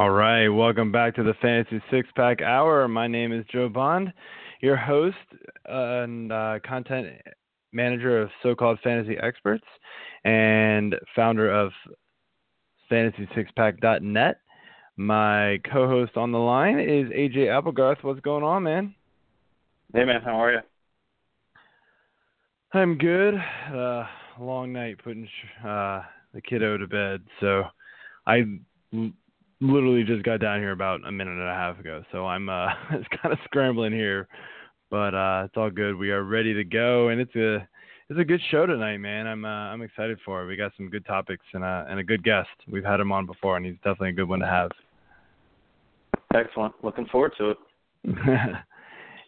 All right, welcome back to the Fantasy Six Pack Hour. My name is Joe Bond, your host and uh, content manager of so-called fantasy experts and founder of fantasysixpack.net. My co-host on the line is AJ Applegarth. What's going on, man? Hey, man. How are you? I'm good. Uh, long night putting uh, the kiddo to bed, so I literally just got down here about a minute and a half ago. So I'm uh, it's kind of scrambling here, but uh, it's all good. We are ready to go, and it's a it's a good show tonight, man. I'm uh, I'm excited for it. We got some good topics and a and a good guest. We've had him on before, and he's definitely a good one to have. Excellent. Looking forward to it.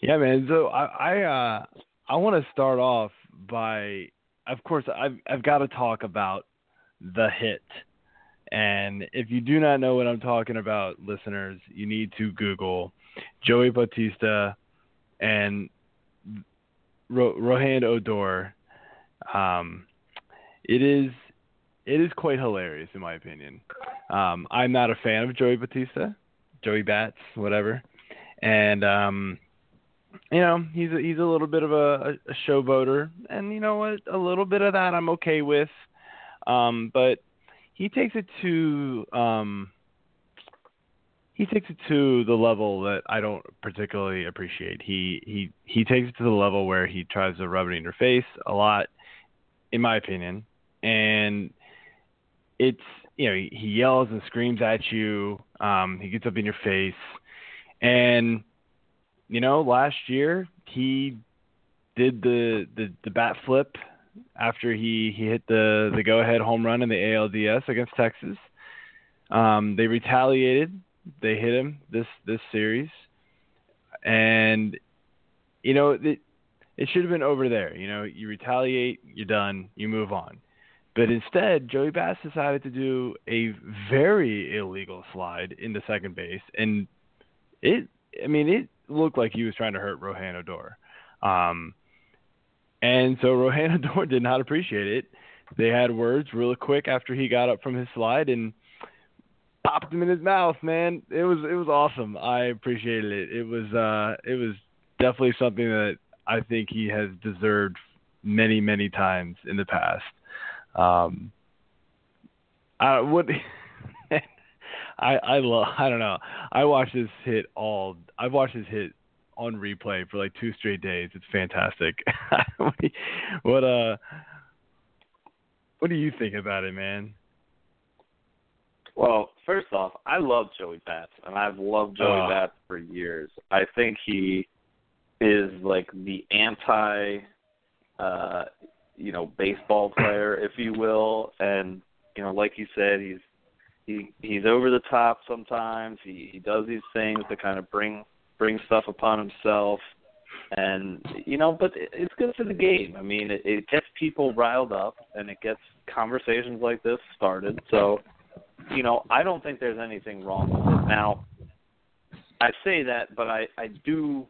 yeah, man. So I I uh, I want to start off by, of course, I've I've got to talk about the hit. And if you do not know what I'm talking about, listeners, you need to Google Joey Bautista and Ro- Rougned Odor. Um, it is it is quite hilarious in my opinion. Um, I'm not a fan of Joey Bautista, Joey Bats, whatever, and um, you know he's a, he's a little bit of a, a showboater, and you know what, a little bit of that I'm okay with, um, but he takes it to um, he takes it to the level that I don't particularly appreciate. He he he takes it to the level where he tries to rub it in your face a lot in my opinion. And it's you know he, he yells and screams at you. Um, he gets up in your face, and you know last year he did the the, the bat flip after he he hit the the go ahead home run in the ALDS against Texas. Um, they retaliated. They hit him this this series, and you know it, it should have been over there. You know, you retaliate, you're done, you move on. But instead, Joey Bats decided to do a very illegal slide into second base, and it, I mean, it looked like he was trying to hurt Rougned Odor. Um, and so Rougned Odor did not appreciate it. They had words real quick after he got up from his slide and popped him in his mouth. Man, it was it was awesome. I appreciated it. It was uh, it was definitely something that I think he has deserved many, many times in the past. Um, I would. I I love. I don't know. I watched this hit all. I've watched this hit on replay for like two straight days. It's fantastic. what uh? What do you think about it, man? Well, first off, I love Joey Bats, and I've loved Joey uh, Bats for years. I think he is like the anti uh you know baseball player if you will and you know like you said he's he he's over the top sometimes he he does these things to kind of bring bring stuff upon himself. And you know but it's good for the game. I mean it, it gets people riled up and it gets conversations like this started. So you know i don't think there's anything wrong with it. Now i say that but i i do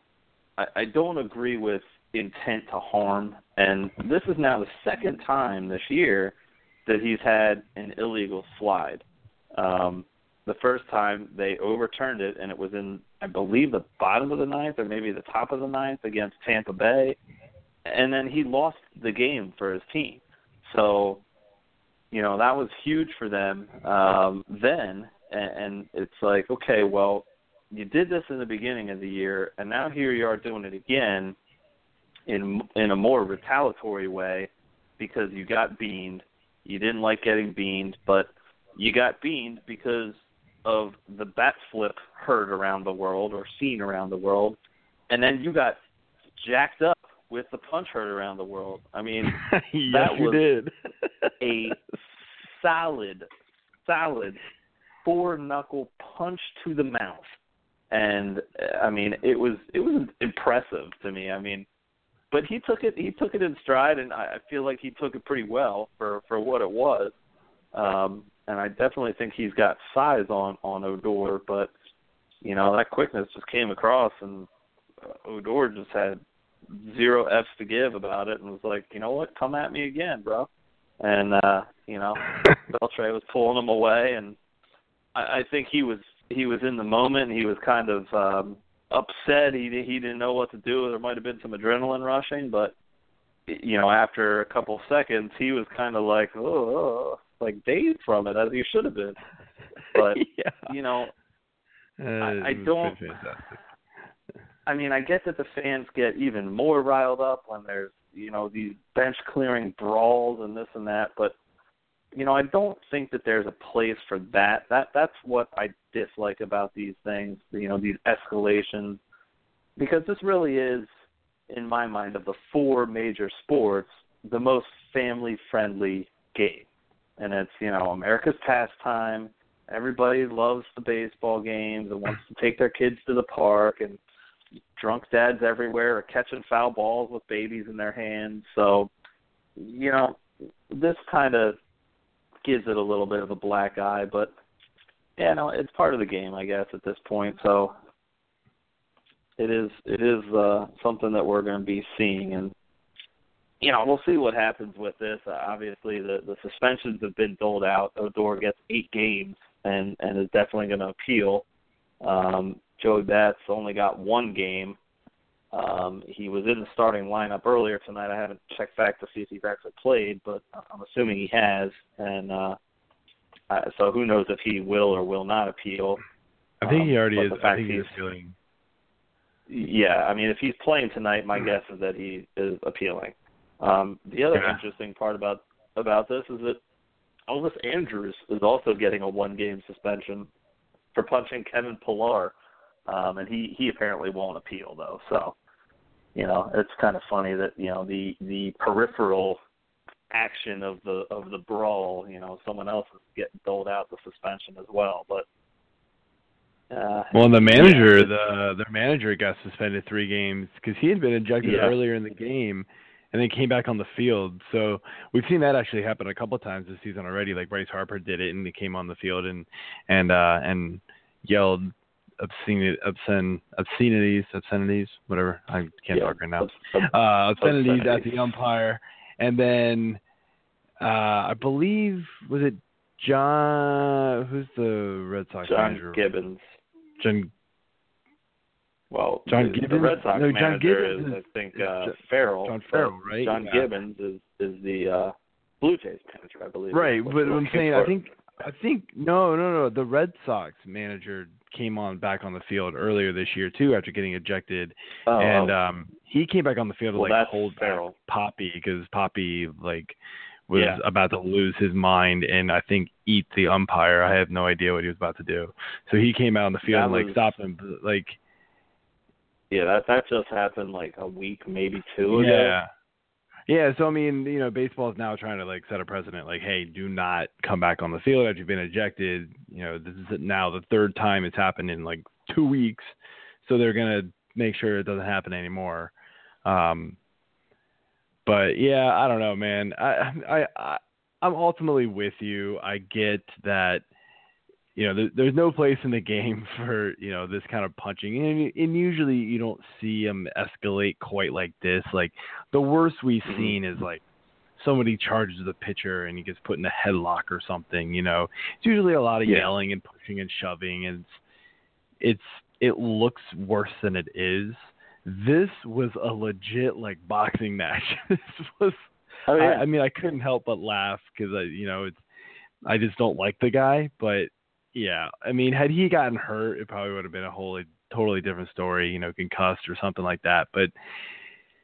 I, I don't agree with intent to harm, and this is now the second time this year that he's had an illegal slide. Um, the first time they overturned it, and it was in, I believe, the bottom of the ninth or maybe the top of the ninth against Tampa Bay, and then he lost the game for his team. So, you know, that was huge for them um, then, and, and it's like, okay, well, you did this in the beginning of the year, and now here you are doing it again in in a more retaliatory way because you got beaned. You didn't like getting beaned, but you got beaned because of the bat flip heard around the world or seen around the world, and then you got jacked up with the punch heard around the world. I mean, yes, that was did. a solid, solid four knuckle punch to the mouth and I mean it was it was impressive to me. I mean, but he took it he took it in stride, and I feel like he took it pretty well for for what it was. Um, and I definitely think he's got size on on Odor, but you know that quickness just came across, and uh, Odor just had zero f's to give about it, and was like, you know what, come at me again, bro. And uh, you know, Beltre was pulling him away, and I, I think he was he was in the moment. He was kind of um, upset. He he didn't know what to do. There might have been some adrenaline rushing, but you know, after a couple seconds, he was kind of like, oh, like dazed from it, as he should have been. But yeah. you know, Uh, I was don't- I mean, I get that the fans get even more riled up when there's, you know, these bench clearing brawls and this and that, but you know, I don't think that there's a place for that. That that's what I dislike about these things, you know, these escalations because this really is in my mind of the four major sports the most family friendly game. And it's, you know, America's pastime. Everybody loves the baseball games and wants to take their kids to the park and drunk dads everywhere are catching foul balls with babies in their hands. So, you know, this kind of gives it a little bit of a black eye, but yeah, no, it's part of the game, I guess, at this point. So it is it is uh, something that we're going to be seeing, and you know, we'll see what happens with this. Uh, obviously, the the suspensions have been doled out. Odor gets eight games, and and is definitely going to appeal. Um, Joey Bats only got one game. Um, he was in the starting lineup earlier tonight. I haven't checked back to see if he's actually played, but I'm assuming he has. And uh, uh, so who knows if he will or will not appeal. I think he Um, already is. I think he's he's- feeling. Yeah, I mean, if he's playing tonight, my guess is that he is appealing. Um, the other Yeah. interesting part about about this is that Elvis Andrus is also getting a one-game suspension for punching Kevin Pillar, um, and he he apparently won't appeal though. So, you know, it's kind of funny that you know the the peripheral action of the of the brawl, you know, someone else is getting doled out the suspension as well, but. Uh, Well, the manager, yeah, the their manager got suspended three games because he had been ejected Yeah. earlier in the game, and then came back on the field. So we've seen that actually happen a couple of times this season already. Like Bryce Harper did it, and he came on the field and and uh, and yelled obscene, obscene, obscenities, obscenities, whatever. I can't yeah, talk right now. uh, obscenities at the umpire, and then uh, I believe was it John? Who's the Red Sox John manager? Gibbons. John. Well, John the, the Gibbons? Red Sox No, John manager Gibbons is, is- I think, uh, Jo- Farrell. John Farrell, right? John Yeah. Gibbons is is the uh, Blue Jays manager, I believe. Right, but I'm saying I think I think no no no the Red Sox manager came on back on the field earlier this year too after getting ejected Oh, and oh. um he came back on the field to Well, like that's hold Farrell. Papi because Papi like was Yeah. about to lose his mind and I think eat the umpire. I have no idea what he was about to do. So he came out on the field That and like was- stopped him like yeah, that that just happened like a week, maybe two ago. Yeah. Yeah, so I mean, you know, baseball is now trying to like set a precedent like, hey, do not come back on the field after you've been ejected. You know, this is now the third time it's happened in like two weeks. So they're gonna make sure it doesn't happen anymore. Um but yeah, I don't know, man. I I, I I'm ultimately with you. I get that you know, there, there's no place in the game for you know this kind of punching, and, and usually you don't see them escalate quite like this. Like the worst we've Mhm. seen is like somebody charges the pitcher and he gets put in a headlock or something. You know, it's usually a lot of Yeah. yelling and pushing and shoving, and it's, it's it looks worse than it is. This was a legit like boxing match. this was Oh yeah. I, I mean, I couldn't help but laugh because I, you know, it's I just don't like the guy. But yeah, I mean, had he gotten hurt, it probably would have been a wholly totally different story. You know, concussed or something like that. But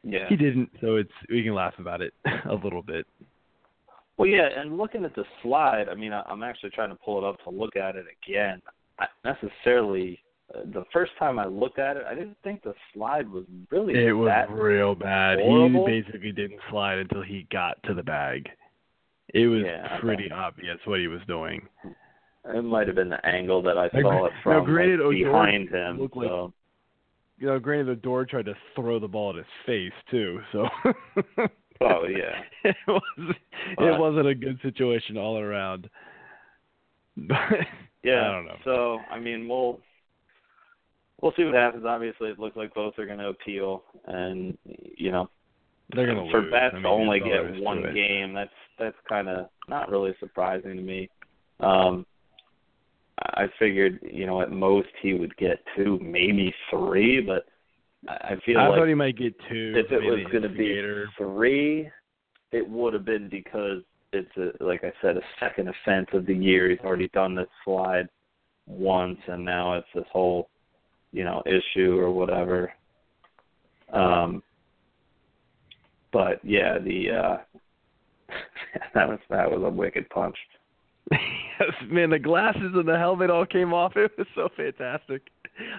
yeah. he didn't, so it's we can laugh about it a little bit. Well, yeah, and looking at the slide, I mean, I, I'm actually trying to pull it up to look at it again. Not necessarily, uh, the first time I looked at it, I didn't think the slide was really It was real bad. horrible? He basically didn't slide until he got to the bag. It was Yeah, pretty obvious what he was doing. It might have been the angle that I saw it now, from, granted, like, behind him. like- so You know, granted, the door tried to throw the ball at his face too, so. Oh, yeah. it was. But- It wasn't a good situation all around. But yeah. I don't know. So I mean, we'll we'll see what happens. Obviously, it looks like both are going to appeal, and you know, they're gonna for lose. Bats I mean, to only get one game, that's that's kind of not really surprising to me. Um, I figured, you know, at most he would get two, maybe three, but I feel I like thought he might get two. if it was going to be three, it would have been because it's a, like I said, a second offense of the year. He's already done this slide once, and now it's this whole, you know, issue or whatever. Um, but yeah, the uh, that was that was a wicked punch. Yes, man, the glasses and the helmet all came off. It was so fantastic.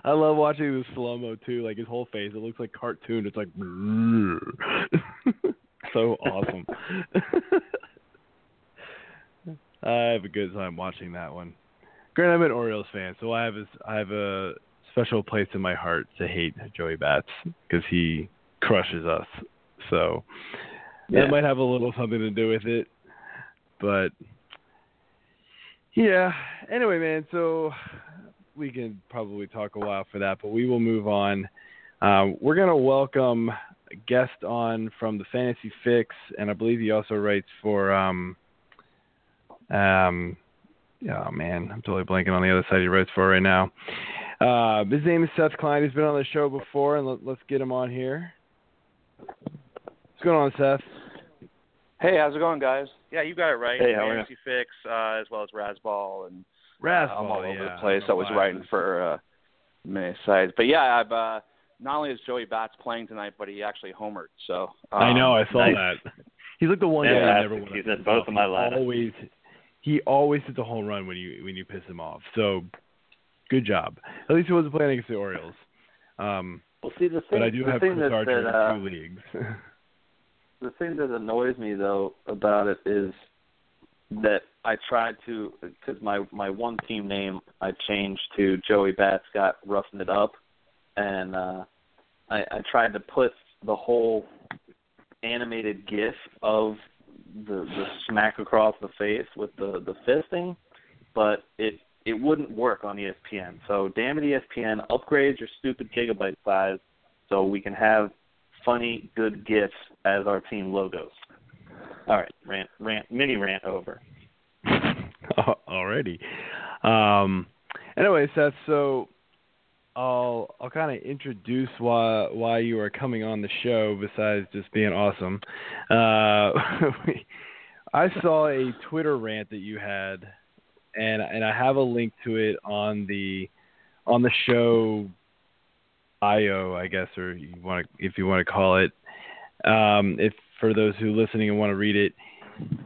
I love watching the slow mo too. Like his whole face, it looks like cartoon. It's like so awesome. I have a good time watching that one. Granted, I'm an Orioles fan, so I have a, I have a special place in my heart to hate Joey Bats because he crushes us. So Yeah. that might have a little something to do with it. But yeah. Anyway, man, so we can probably talk a while for that, but we will move on. Um, we're gonna welcome a guest on from the Fantasy Fix, and I believe he also writes for um um oh man, I'm totally blanking on the other side he writes for right now. Uh, his name is Seth Klein. He's been on the show before, and let, let's get him on here. What's going on, Seth? Hey, how's it going, guys? Yeah, you got it right. Hey, how are Fantasy Fix, uh, as well as Razzball, and Razzball, I'm all over yeah. the place. I was Wow. writing for uh, many sites, but yeah, I've uh, not only is Joey Bats playing tonight, but he actually homered. So um, I know, I saw nice. that. He's like the one guy Yeah, I never want he's to in piss both off. of my He lineups. Always, he always hits a home run when you when you piss him off. So, good job. At least he wasn't playing against the Orioles. Um, Well, see the thing. but I do have thing Chris that, Archer that, uh, in two leagues. the thing that annoys me though about it is that I tried to because my my one team name I changed to Joey Bats got roughing it up, and uh, I, I tried to put the whole animated GIF of the the smack across the face with the the fisting, but it it wouldn't work on ESPN. So damn it, ESPN, upgrade your stupid gigabyte size so we can have funny, good gifs as our team logos. All right, rant, rant, mini rant over. Alrighty. Um, anyway, Seth. So I'll I'll kind of introduce why why you are coming on the show. Besides just being awesome, uh, I saw a Twitter rant that you had, and and I have a link to it on the on the show bio, I guess, or you want to if you want to call it. Um, if for those who are listening and want to read it,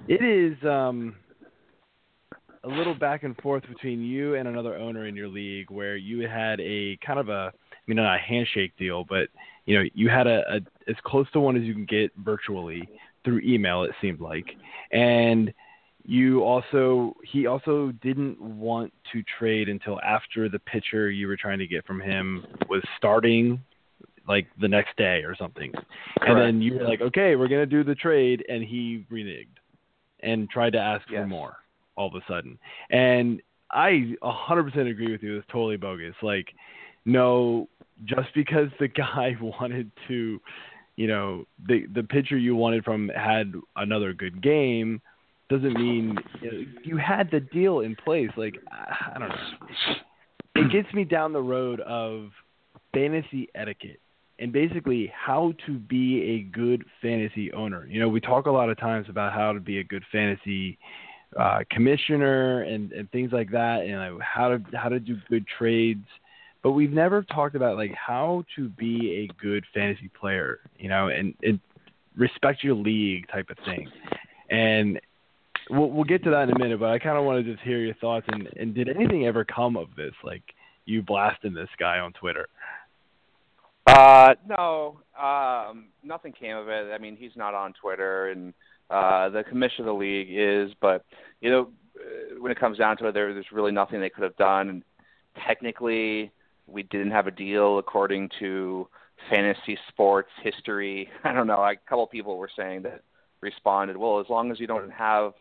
it is. Um, a little back and forth between you and another owner in your league where you had a kind of a I mean not a handshake deal, but you know, you had a, a as close to one as you can get virtually through email it seemed like. And you also he also didn't want to trade until after the pitcher you were trying to get from him was starting like the next day or something. And then you were like, "Okay, we're going to do the trade," and he reneged and tried to ask for more all of a sudden. And I 100% agree with you. It's totally bogus. Like, no, just because the guy wanted to, you know, the the pitcher you wanted from had another good game, doesn't mean you, know, you had the deal in place. Like, I don't know. It gets me down the road of fantasy etiquette and basically how to be a good fantasy owner. You know, we talk a lot of times about how to be a good fantasy uh, commissioner and, and things like that, and how to how to do good trades. But we've never talked about like how to be a good fantasy player, you know, and, and respect your league type of thing. And we'll we'll get to that in a minute, but I kind of want to just hear your thoughts. And, and did anything ever come of this? Like you blasting this guy on Twitter? Uh, no, um, nothing came of it. I mean, he's not on Twitter, and uh, the commissioner of the league is. But you know, uh, when it comes down to it, there, there's really nothing they could have done. And technically, we didn't have a deal according to fantasy sports history. I don't know. A couple people were saying that responded, well, as long as you don't have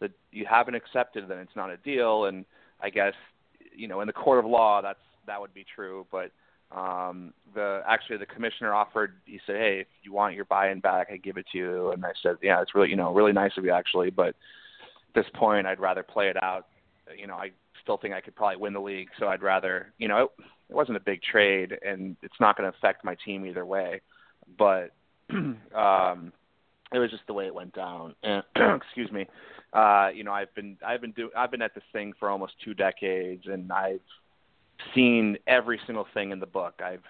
the you haven't accepted, then it's not a deal. And I guess you know, in the court of law, that's that would be true, but um the actually the commissioner offered he said hey if you want your buy-in back i give it to you and i said yeah it's really you know really nice of you actually but at this point i'd rather play it out you know i still think I could probably win the league. So I'd rather, you know, it, it wasn't a big trade, and it's not going to affect my team either way. But um, it was just the way it went down. And excuse me. Uh, you know, I've been I've been do I've been at this thing for almost two decades, and I've seen every single thing in the book. I've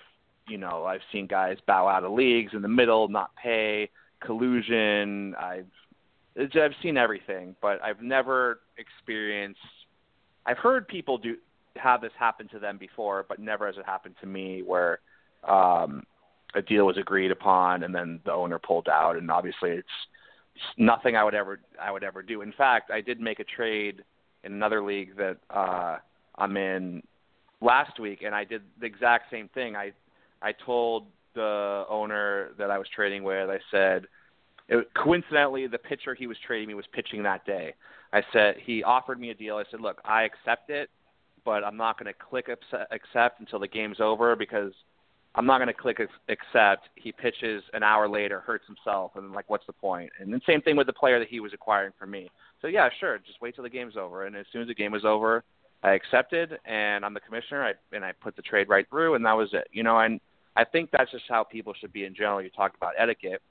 you know I've seen guys bow out of leagues in the middle, not pay, collusion. I've I've seen everything, but I've never experienced. I've heard people do have this happen to them before, but never has it happened to me where um, a deal was agreed upon and then the owner pulled out. And obviously, it's nothing I would ever I would ever do. In fact, I did make a trade in another league that uh, I'm in last week, and I did the exact same thing. I I told the owner that I was trading with, I said, it, coincidentally, the pitcher he was trading me was pitching that day. I said he offered me a deal. I said, look, I accept it, but I'm not going to click accept until the game's over because I'm not going to click accept. He pitches an hour later, hurts himself, and like, what's the point? And then same thing with the player that he was acquiring for me. So yeah, sure, just wait till the game's over. And as soon as the game was over, I accepted, and I'm the commissioner. I and I put the trade right through, and that was it. You know, and I think that's just how people should be in general. You talk about etiquette,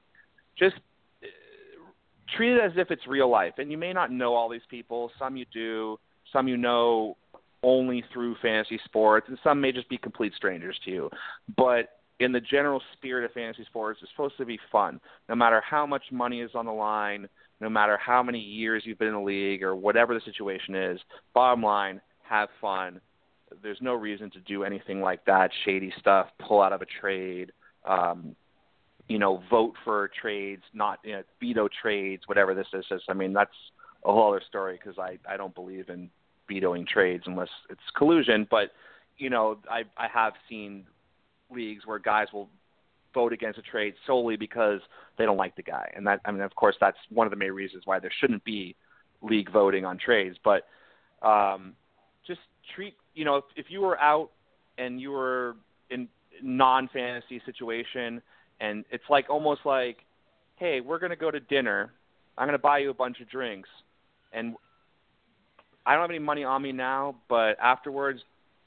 just uh, treat it as if it's real life. And you may not know all these people. Some you do. Some you know only through fantasy sports, and some may just be complete strangers to you. But in the general spirit of fantasy sports, it's supposed to be fun. No matter how much money is on the line, no matter how many years you've been in the league, or whatever the situation is, bottom line, have fun. There's no reason to do anything like that, shady stuff, pull out of a trade, um, you know, vote for trades, not you know, veto trades, whatever this is. I mean, that's a whole other story because I I don't believe in vetoing trades unless it's collusion. But you know, I I have seen leagues where guys will vote against a trade solely because they don't like the guy, and that I mean, of course, that's one of the main reasons why there shouldn't be league voting on trades. But um, just treat you know if, if you were out and you were in non fantasy situation, and it's like almost like, hey, we're gonna go to dinner. I'm gonna buy you a bunch of drinks, and I don't have any money on me now, but afterwards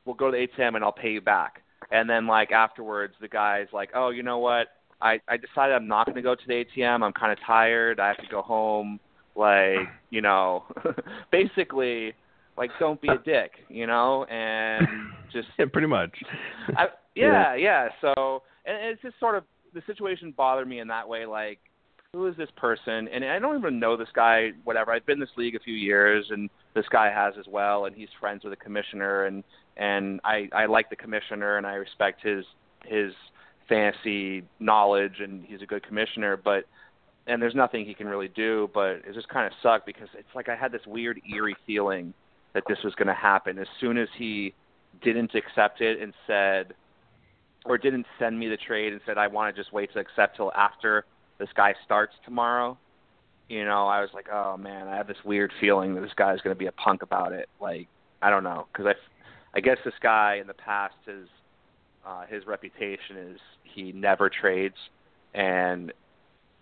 we'll go to the ATM and I'll pay you back. And then like afterwards the guy's like, "Oh, you know what? I I decided I'm not going to go to the ATM. I'm kind of tired. I have to go home." Like, you know, basically like don't be a dick, you know, and just Yeah, pretty much. I, yeah, yeah, yeah. So, and it's just sort of the situation bothered me in that way like who is this person? And I don't even know this guy. Whatever. I've been in this league a few years, and this guy has as well. And he's friends with the commissioner, and and I I like the commissioner, and I respect his his fantasy knowledge, and he's a good commissioner. But and there's nothing he can really do. But it just kind of sucked because it's like I had this weird eerie feeling that this was going to happen as soon as he didn't accept it and said or didn't send me the trade and said I want to just wait to accept till after this guy starts tomorrow, you know, I was like, oh man, I have this weird feeling that this guy's going to be a punk about it. Like, I don't know, because I, I guess this guy in the past has, uh, his reputation is he never trades, and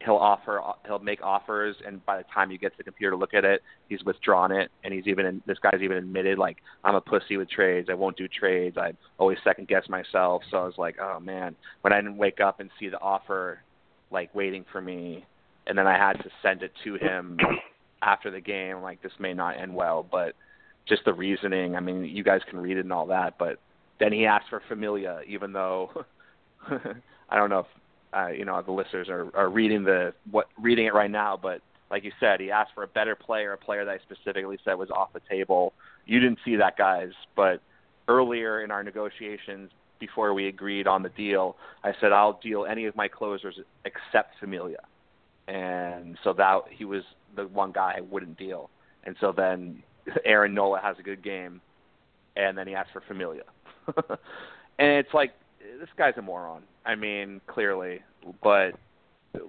he'll offer, he'll make offers, and by the time you get to the computer to look at it, he's withdrawn it, and he's even, this guy's even admitted like, I'm a pussy with trades. I won't do trades. I always second guess myself. So I was like, oh man, when I didn't wake up and see the offer like waiting for me, and then I had to send it to him after the game. Like this may not end well, but just the reasoning. I mean, you guys can read it and all that, but then he asked for Familia, even though I don't know if uh, you know the listeners are, are reading the what reading it right now, but like you said, he asked for a better player, a player that I specifically said was off the table. You didn't see that, guys, but earlier in our negotiations, before we agreed on the deal, I said I'll deal any of my closers except Familia, and so that he was the one guy I wouldn't deal. And so then Aaron Nola has a good game, and then he asks for Familia, and it's like this guy's a moron. I mean, clearly, but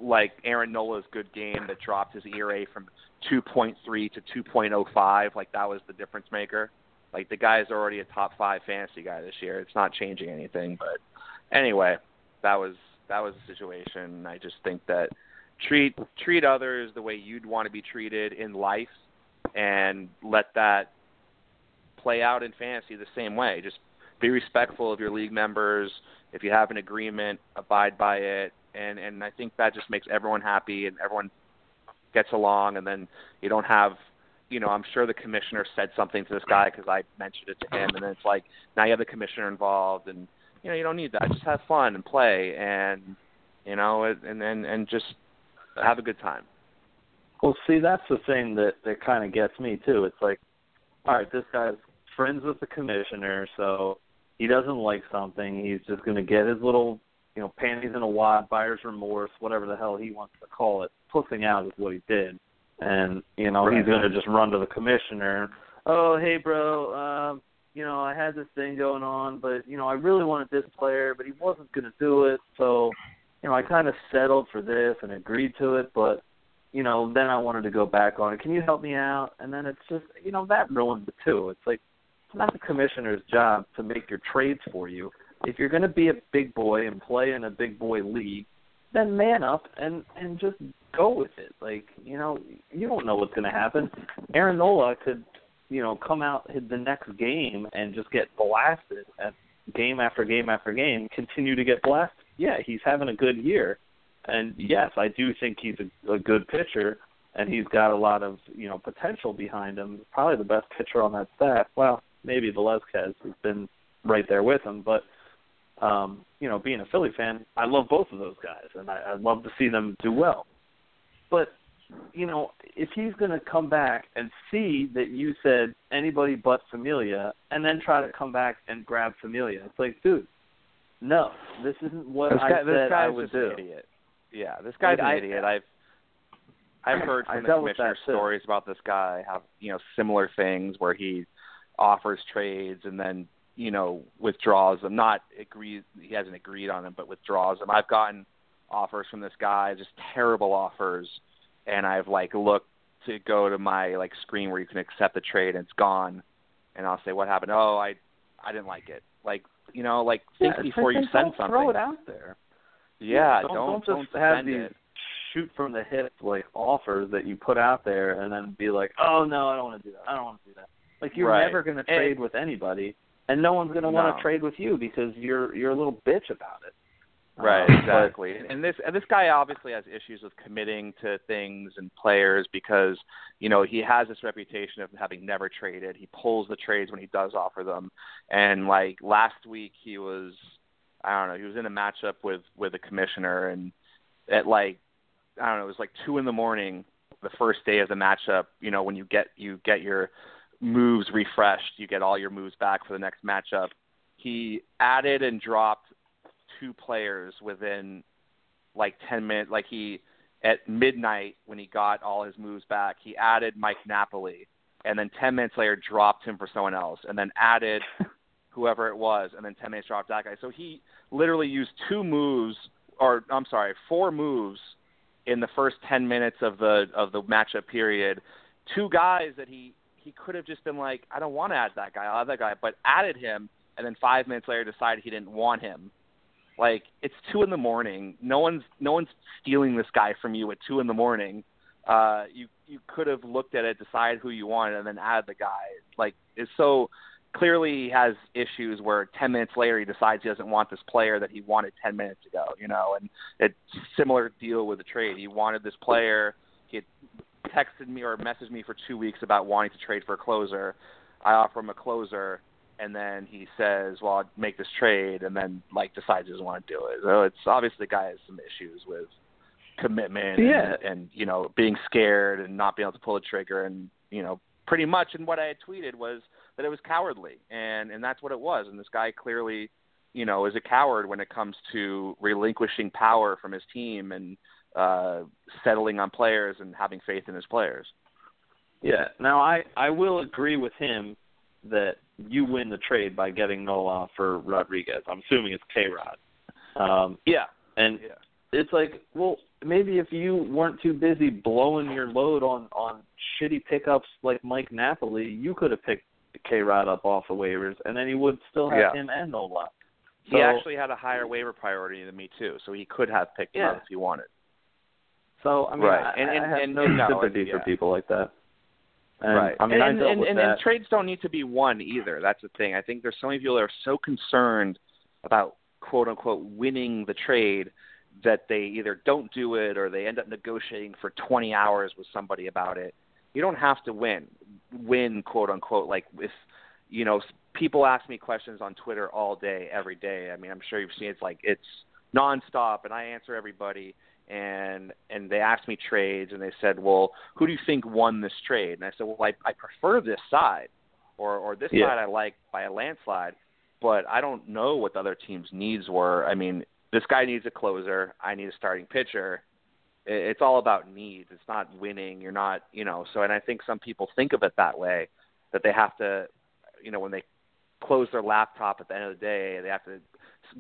like Aaron Nola's good game that dropped his ERA from 2.3 to 2.05, like that was the difference maker. Like the guy is already a top five fantasy guy this year. It's not changing anything. But anyway, that was that was the situation. I just think that treat treat others the way you'd want to be treated in life, and let that play out in fantasy the same way. Just be respectful of your league members. If you have an agreement, abide by it. And and I think that just makes everyone happy and everyone gets along. And then you don't have, you know, I'm sure the commissioner said something to this guy because I mentioned it to him, and then it's like now you have the commissioner involved, and you know you don't need that. Just have fun and play, and you know, and and and just have a good time. Well, see, that's the thing that that kind of gets me too. It's like, all right, this guy's friends with the commissioner, so he doesn't like something. He's just going to get his little, you know, panties in a wad, buyer's remorse, whatever the hell he wants to call it. Pussing out is what he did, and you know right. he's going to just run to the commissioner. Oh, hey, bro. Um, you know, I had this thing going on, but you know, I really wanted this player, but he wasn't going to do it, so you know, I kind of settled for this and agreed to it, but you know, then I wanted to go back on it. Can you help me out? And then it's just, you know, that ruins it too. It's like it's not the commissioner's job to make your trades for you. If you're going to be a big boy and play in a big boy league, then man up and and just go with it. Like, you know, you don't know what's going to happen. Aaron Nola could, you know, come out the next game and just get blasted at game after game after game, continue to get blasted. Yeah, he's having a good year and yes, I do think he's a, a good pitcher, and he's got a lot of you know potential behind him. Probably the best pitcher on that staff. Well, maybe Velasquez has been right there with him, but um, you know, being a Philly fan, I love both of those guys, and I, I'd love to see them do well. But you know, if he's going to come back and see that you said anybody but Familia, and then try to come back and grab Familia, it's like, dude, no, this isn't what this I said this I would do. Idiot. Yeah, this guy's Like, an I- idiot. I've I've heard from the commissioner stories about this guy have you know similar things where he offers trades and then you know withdraws them. Not agrees he hasn't agreed on them, but withdraws them. I've gotten offers from this guy, just terrible offers, and I've like looked to go to my like screen where you can accept the trade and it's gone, and I'll say what happened. Oh, I I didn't like it. Like you know like think Yeah, before you send something. Throw it out there. Yeah, don't, don't don't just have these it. shoot from the hip like offers that you put out there and then be like, oh no, I don't want to do that. I don't want to do that. Like you're Right. never going to And- trade with anybody, and no one's going to want to trade with you because you're you're a little bitch about it. Right, Um, but- exactly. And this and this guy obviously has issues with committing to things and players because you know he has this reputation of having never traded. He pulls the trades when he does offer them, and like last week he was, I don't know, he was in a matchup with with a commissioner, and at like I don't know, it was like two in the morning, the first day of the matchup. You know when you get you get your moves refreshed, you get all your moves back for the next matchup. He added and dropped two players within like 10 minutes. Like he, at midnight when he got all his moves back, he added Mike Napoli, and then 10 minutes later dropped him for someone else, and then added whoever it was, and then 10 minutes dropped that guy. So he literally used two moves, or I'm sorry, four moves in the first 10 minutes of the of the matchup period. Two guys that he he could have just been like, I don't want to add that guy, I'll add that guy, but added him, and then five minutes later decided he didn't want him. Like it's two in the morning. No one's no one's stealing this guy from you at two in the morning. Uh, you you could have looked at it, decide who you wanted, and then add the guy. Like it's so clearly he has issues where ten minutes later he decides he doesn't want this player that he wanted ten minutes ago. You know, and it's similar deal with the trade. He wanted this player. He had texted me or messaged me for two weeks about wanting to trade for a closer. I offer him a closer and then he says, "Well, I'll make this trade," and then like decides he doesn't want to do it. So it's obviously the guy has some issues with commitment, Yeah. and, and you know being scared and not being able to pull a trigger, and you know pretty much. And what I had tweeted was that it was cowardly, and and that's what it was. And this guy clearly, you know, is a coward when it comes to relinquishing power from his team and uh settling on players and having faith in his players. Yeah. Now I I will agree with him that you win the trade by getting Nola for Rodriguez. I'm assuming it's K Rod. Um, Yeah. and Yeah. it's like, well, maybe if you weren't too busy blowing your load on on shitty pickups like Mike Napoli, you could have picked K Rod up off of waivers, and then you would still have Yeah. him and Nola. He actually had a higher waiver priority than me too, so he could have picked him up if he wanted. So I mean, Right. I, And- and- I have and- no and no, sympathy for yeah. people like that. And, right. I mean, and, I and, and, and, and trades don't need to be won either. That's the thing. I think there's so many people that are so concerned about quote unquote winning the trade that they either don't do it or they end up negotiating for 20 hours with somebody about it. You don't have to win. Win quote unquote like if you know people ask me questions on Twitter all day every day. I mean, I'm sure you've seen it's like it's nonstop and I answer everybody and and they asked me trades and they said, "Well, who do you think won this trade?" And I said, "Well, I I prefer this side or or this Yeah. side I like by a landslide." but I don't know what the other team's needs were. I mean, this guy needs a closer. I need a starting pitcher. It's all about needs. It's not winning. You're not, you know. So, and I think some people think of it that way, that they have to, you know, when they close their laptop at the end of the day, they have to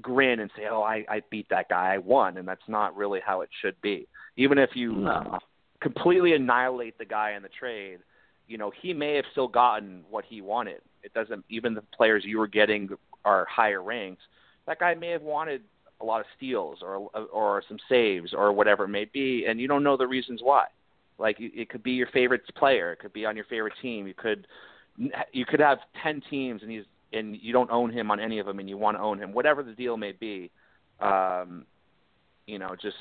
grin and say, "Oh, I, I beat that guy. I won," and that's not really how it should be. Even if you No. completely annihilate the guy in the trade, you know, he may have still gotten what he wanted. It doesn't even the players you were getting are higher ranked. That guy may have wanted a lot of steals or or some saves or whatever it may be, and you don't know the reasons why. Like it it could be your favorite player, it could be on your favorite team. You could you could have ten teams and he's and you don't own him on any of them, and you want to own him. Whatever the deal may be, um, you know, just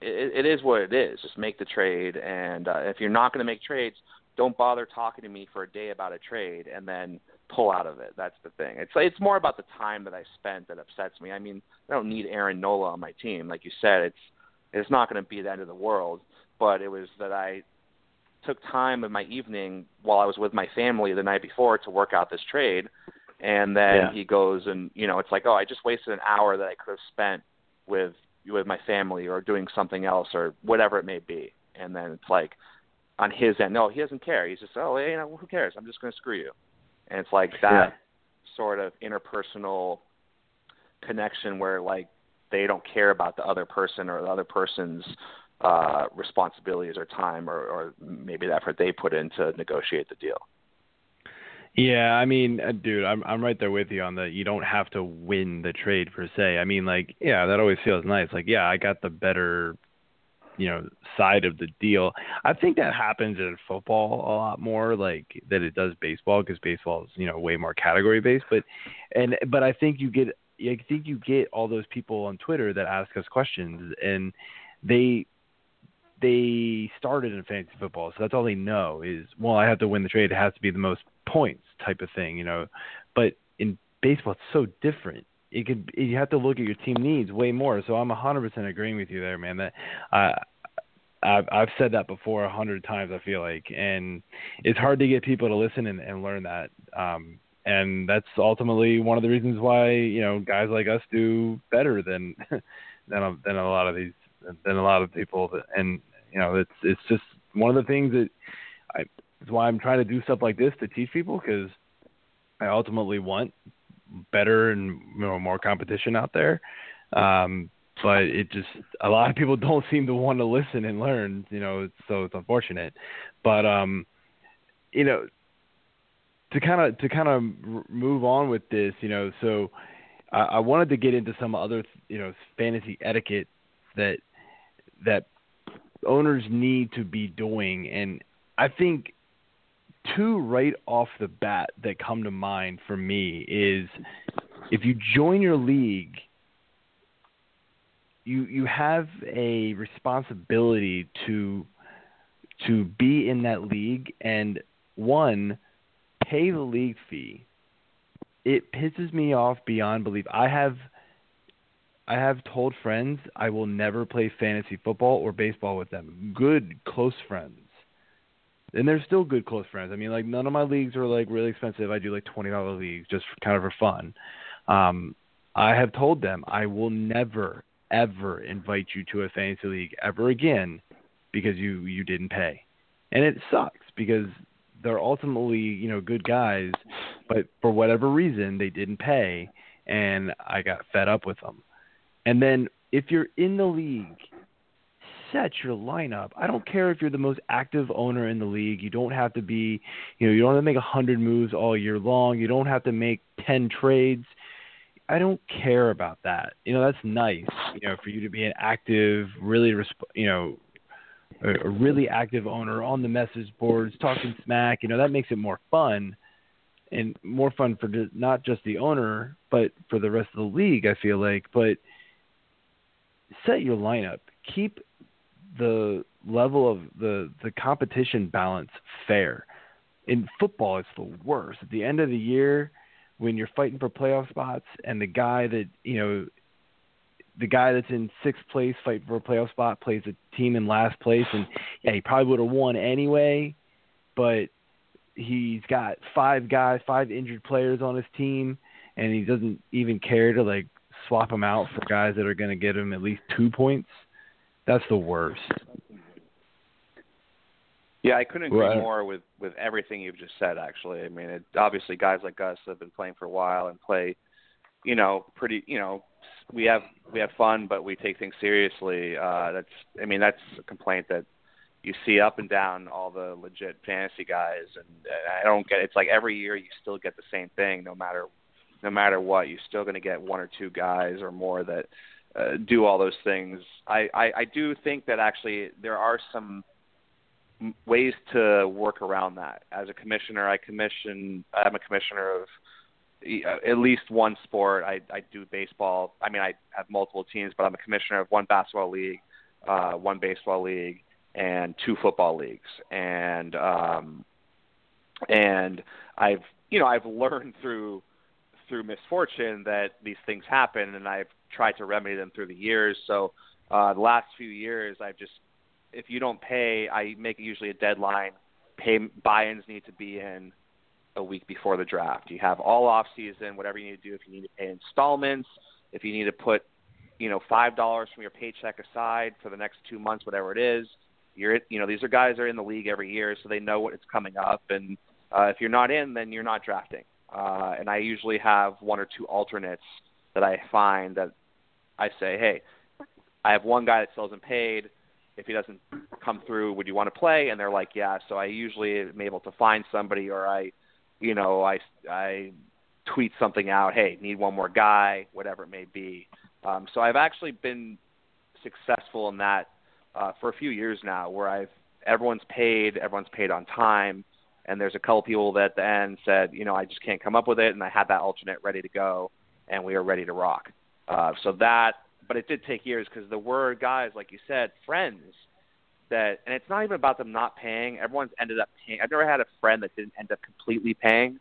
it, it is what it is. Just make the trade, and uh, if you're not going to make trades, don't bother talking to me for a day about a trade, and then pull out of it. That's the thing. It's it's more about the time that I spent that upsets me. I mean, I don't need Aaron Nola on my team, like you said. It's it's not going to be the end of the world, but it was that I took time of my evening while I was with my family the night before to work out this trade, and then Yeah. he goes and you know it's like oh I just wasted an hour that I could have spent with with my family or doing something else or whatever it may be, and then it's like on his end no he doesn't care he's just oh hey, you know who cares I'm just going to screw you, and it's like that Yeah. sort of interpersonal connection where like they don't care about the other person or the other person's uh responsibilities or time or, or maybe the effort they put in to negotiate the deal. Yeah, I mean, uh, dude, I'm I'm right there with you on the you don't have to win the trade per se. I mean, like, yeah, that always feels nice. Like, yeah, I got the better, you know, side of the deal. I think that happens in football a lot more, like that it does baseball because baseball is you know way more category based. But and but I think you get I think you get all those people on Twitter that ask us questions and they they started in fantasy football, so that's all they know is well, I have to win the trade. It has to be the most points type of thing, you know. But in baseball, it's so different. It could you have to look at your team needs way more. So I'm 100% agreeing with you there, man. That I've I've said that before a hundred times. I feel like, and it's hard to get people to listen and, and learn that. Um, and that's ultimately one of the reasons why you know guys like us do better than than a, than a lot of these than a lot of people. And you know, it's it's just one of the things that I. It's why I'm trying to do stuff like this to teach people because I ultimately want better and you know more competition out there. Um, but it just a lot of people don't seem to want to listen and learn. You know, so it's unfortunate. But um, you know, to kind of to kind of move on with this, you know, so I, I wanted to get into some other you know fantasy etiquette that that owners need to be doing, and I think two right off the bat that come to mind for me is if you join your league you you have a responsibility to to be in that league. And one pay the league fee. It pisses me off beyond belief. I have i have told friends i will never play fantasy football or baseball with them good close friends and they're still good close friends. I mean, like none of my leagues are like really expensive. I do like twenty dollar leagues just for, kind of for fun. Um, I have told them I will never ever invite you to a fantasy league ever again because you you didn't pay, and it sucks because they're ultimately you know good guys, but for whatever reason they didn't pay, and I got fed up with them. And then if you're in the league set your lineup. I don't care if you're the most active owner in the league. You don't have to be, you know, you don't have to make a hundred moves all year long. You don't have to make ten trades. I don't care about that. You know, that's nice. You know, for you to be an active, really, resp- you know, a really active owner on the message boards talking smack, you know, that makes it more fun and more fun for not just the owner, but for the rest of the league, I feel like. But set your lineup. Keep the level of the the competition balance fair. In football, it's the worst. At the end of the year, when you're fighting for playoff spots, and the guy that you know, the guy that's in sixth place fighting for a playoff spot plays a team in last place, and yeah, he probably would have won anyway, but he's got five guys, five injured players on his team, and he doesn't even care to like swap them out for guys that are going to get him at least two points. That's the worst. Yeah, I couldn't agree right. more with with everything you've just said. Actually, I mean, it, obviously, guys like us have been playing for a while and play, you know, pretty, you know, we have we have fun, but we take things seriously. Uh, that's, I mean, that's a complaint that you see up and down all the legit fantasy guys, and I don't get. It's like every year you still get the same thing, no matter no matter what. You're still going to get one or two guys or more that uh, do all those things. I, I I do think that actually there are some ways to work around that. As a commissioner, I commission. I'm a commissioner of uh, at least one sport. I, I do baseball. I mean, I have multiple teams, but I'm a commissioner of one basketball league, uh, one baseball league, and two football leagues. And um, and I've you know I've learned through through misfortune that these things happen, and I've tried to remedy them through the years. So uh, the last few years, I've just if you don't pay, I make usually a deadline. Pay buy-ins need to be in a week before the draft. You have all off season, whatever you need to do. If you need to pay installments, if you need to put, you know, five dollars from your paycheck aside for the next two months, whatever it is, you're, you know, these are guys that are in the league every year, so they know what it's coming up. And uh, if you're not in, then you're not drafting. Uh, and I usually have one or two alternates that I find that I say, hey, I have one guy that still isn't paid if he doesn't come through, would you want to play? And they're like, yeah. So I usually am able to find somebody, or I, you know, I I tweet something out, hey, need one more guy, whatever it may be. Um, so I've actually been successful in that uh, for a few years now, where I've everyone's paid, everyone's paid on time, and there's a couple people that at the end said, you know, I just can't come up with it, and I had that alternate ready to go, and we are ready to rock. Uh, so that but it did take years because there were guys, like you said, friends that, and it's not even about them not paying. Everyone's ended up paying. I've never had a friend that didn't end up completely paying,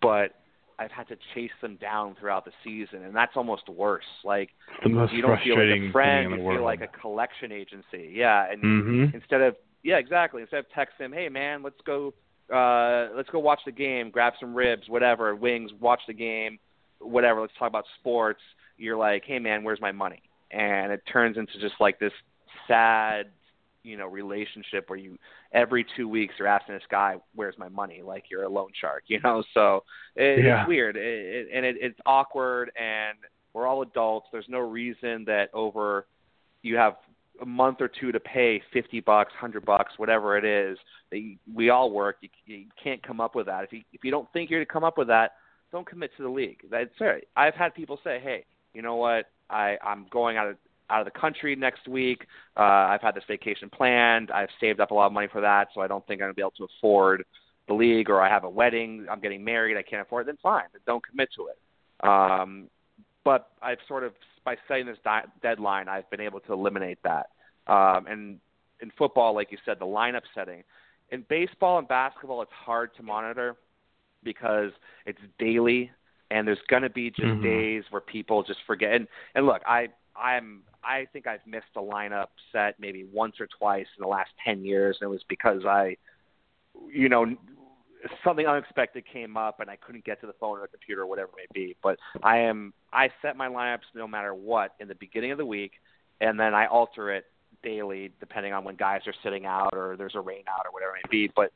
but I've had to chase them down throughout the season, and that's almost worse. Like the most you don't feel like a friend, you feel like a collection agency. Yeah, and mm-hmm. instead of yeah, exactly. Instead of text them, hey man, let's go, uh, let's go watch the game, grab some ribs, whatever, wings, watch the game, whatever. Let's talk about sports you're like, hey man, where's my money? And it turns into just like this sad, you know, relationship where you every two weeks you're asking this guy, where's my money? Like you're a loan shark, you know. So it, yeah. it's weird, it, it, and it, it's awkward, and we're all adults. There's no reason that over you have a month or two to pay 50 bucks, 100 bucks, whatever it is. That you, we all work. You, you can't come up with that. If you if you don't think you're going to come up with that, don't commit to the league. That's. I've had people say, "Hey, you know what, I, I'm going out of out of the country next week. Uh, I've had this vacation planned. I've saved up a lot of money for that, so I don't think I'm gonna be able to afford the league. Or I have a wedding. I'm getting married. I can't afford it. Then fine. Don't commit to it. Um, but I've sort of by setting this di- deadline, I've been able to eliminate that. Um, and in football, like you said, the lineup setting. In baseball and basketball, it's hard to monitor because it's daily and there's going to be just mm-hmm. days where people just forget. And, and look, I I'm I think I've missed a lineup set maybe once or twice in the last ten years, and it was because I, you know, something unexpected came up and I couldn't get to the phone or the computer or whatever it may be. But I am I set my lineups no matter what in the beginning of the week, and then I alter it daily depending on when guys are sitting out or there's a rain out or whatever it may be. But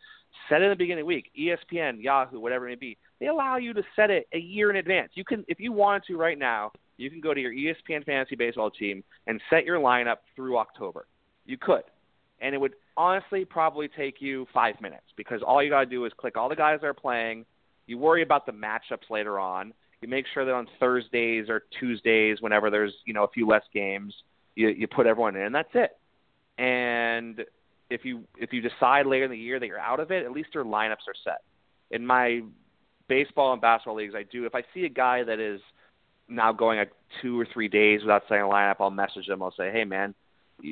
set it in the beginning of the week. ESPN, Yahoo, whatever it may be. They allow you to set it a year in advance. You can, if you wanted to right now, you can go to your ESPN fantasy baseball team and set your lineup through October. You could, and it would honestly probably take you five minutes because all you got to do is click all the guys that are playing. You worry about the matchups later on. You make sure that on Thursdays or Tuesdays, whenever there's you know a few less games, you you put everyone in, and that's it. And if you if you decide later in the year that you're out of it, at least your lineups are set. In my baseball and basketball leagues, I do. If I see a guy that is now going like two or three days without setting a lineup, I'll message them. I'll say, "Hey, man,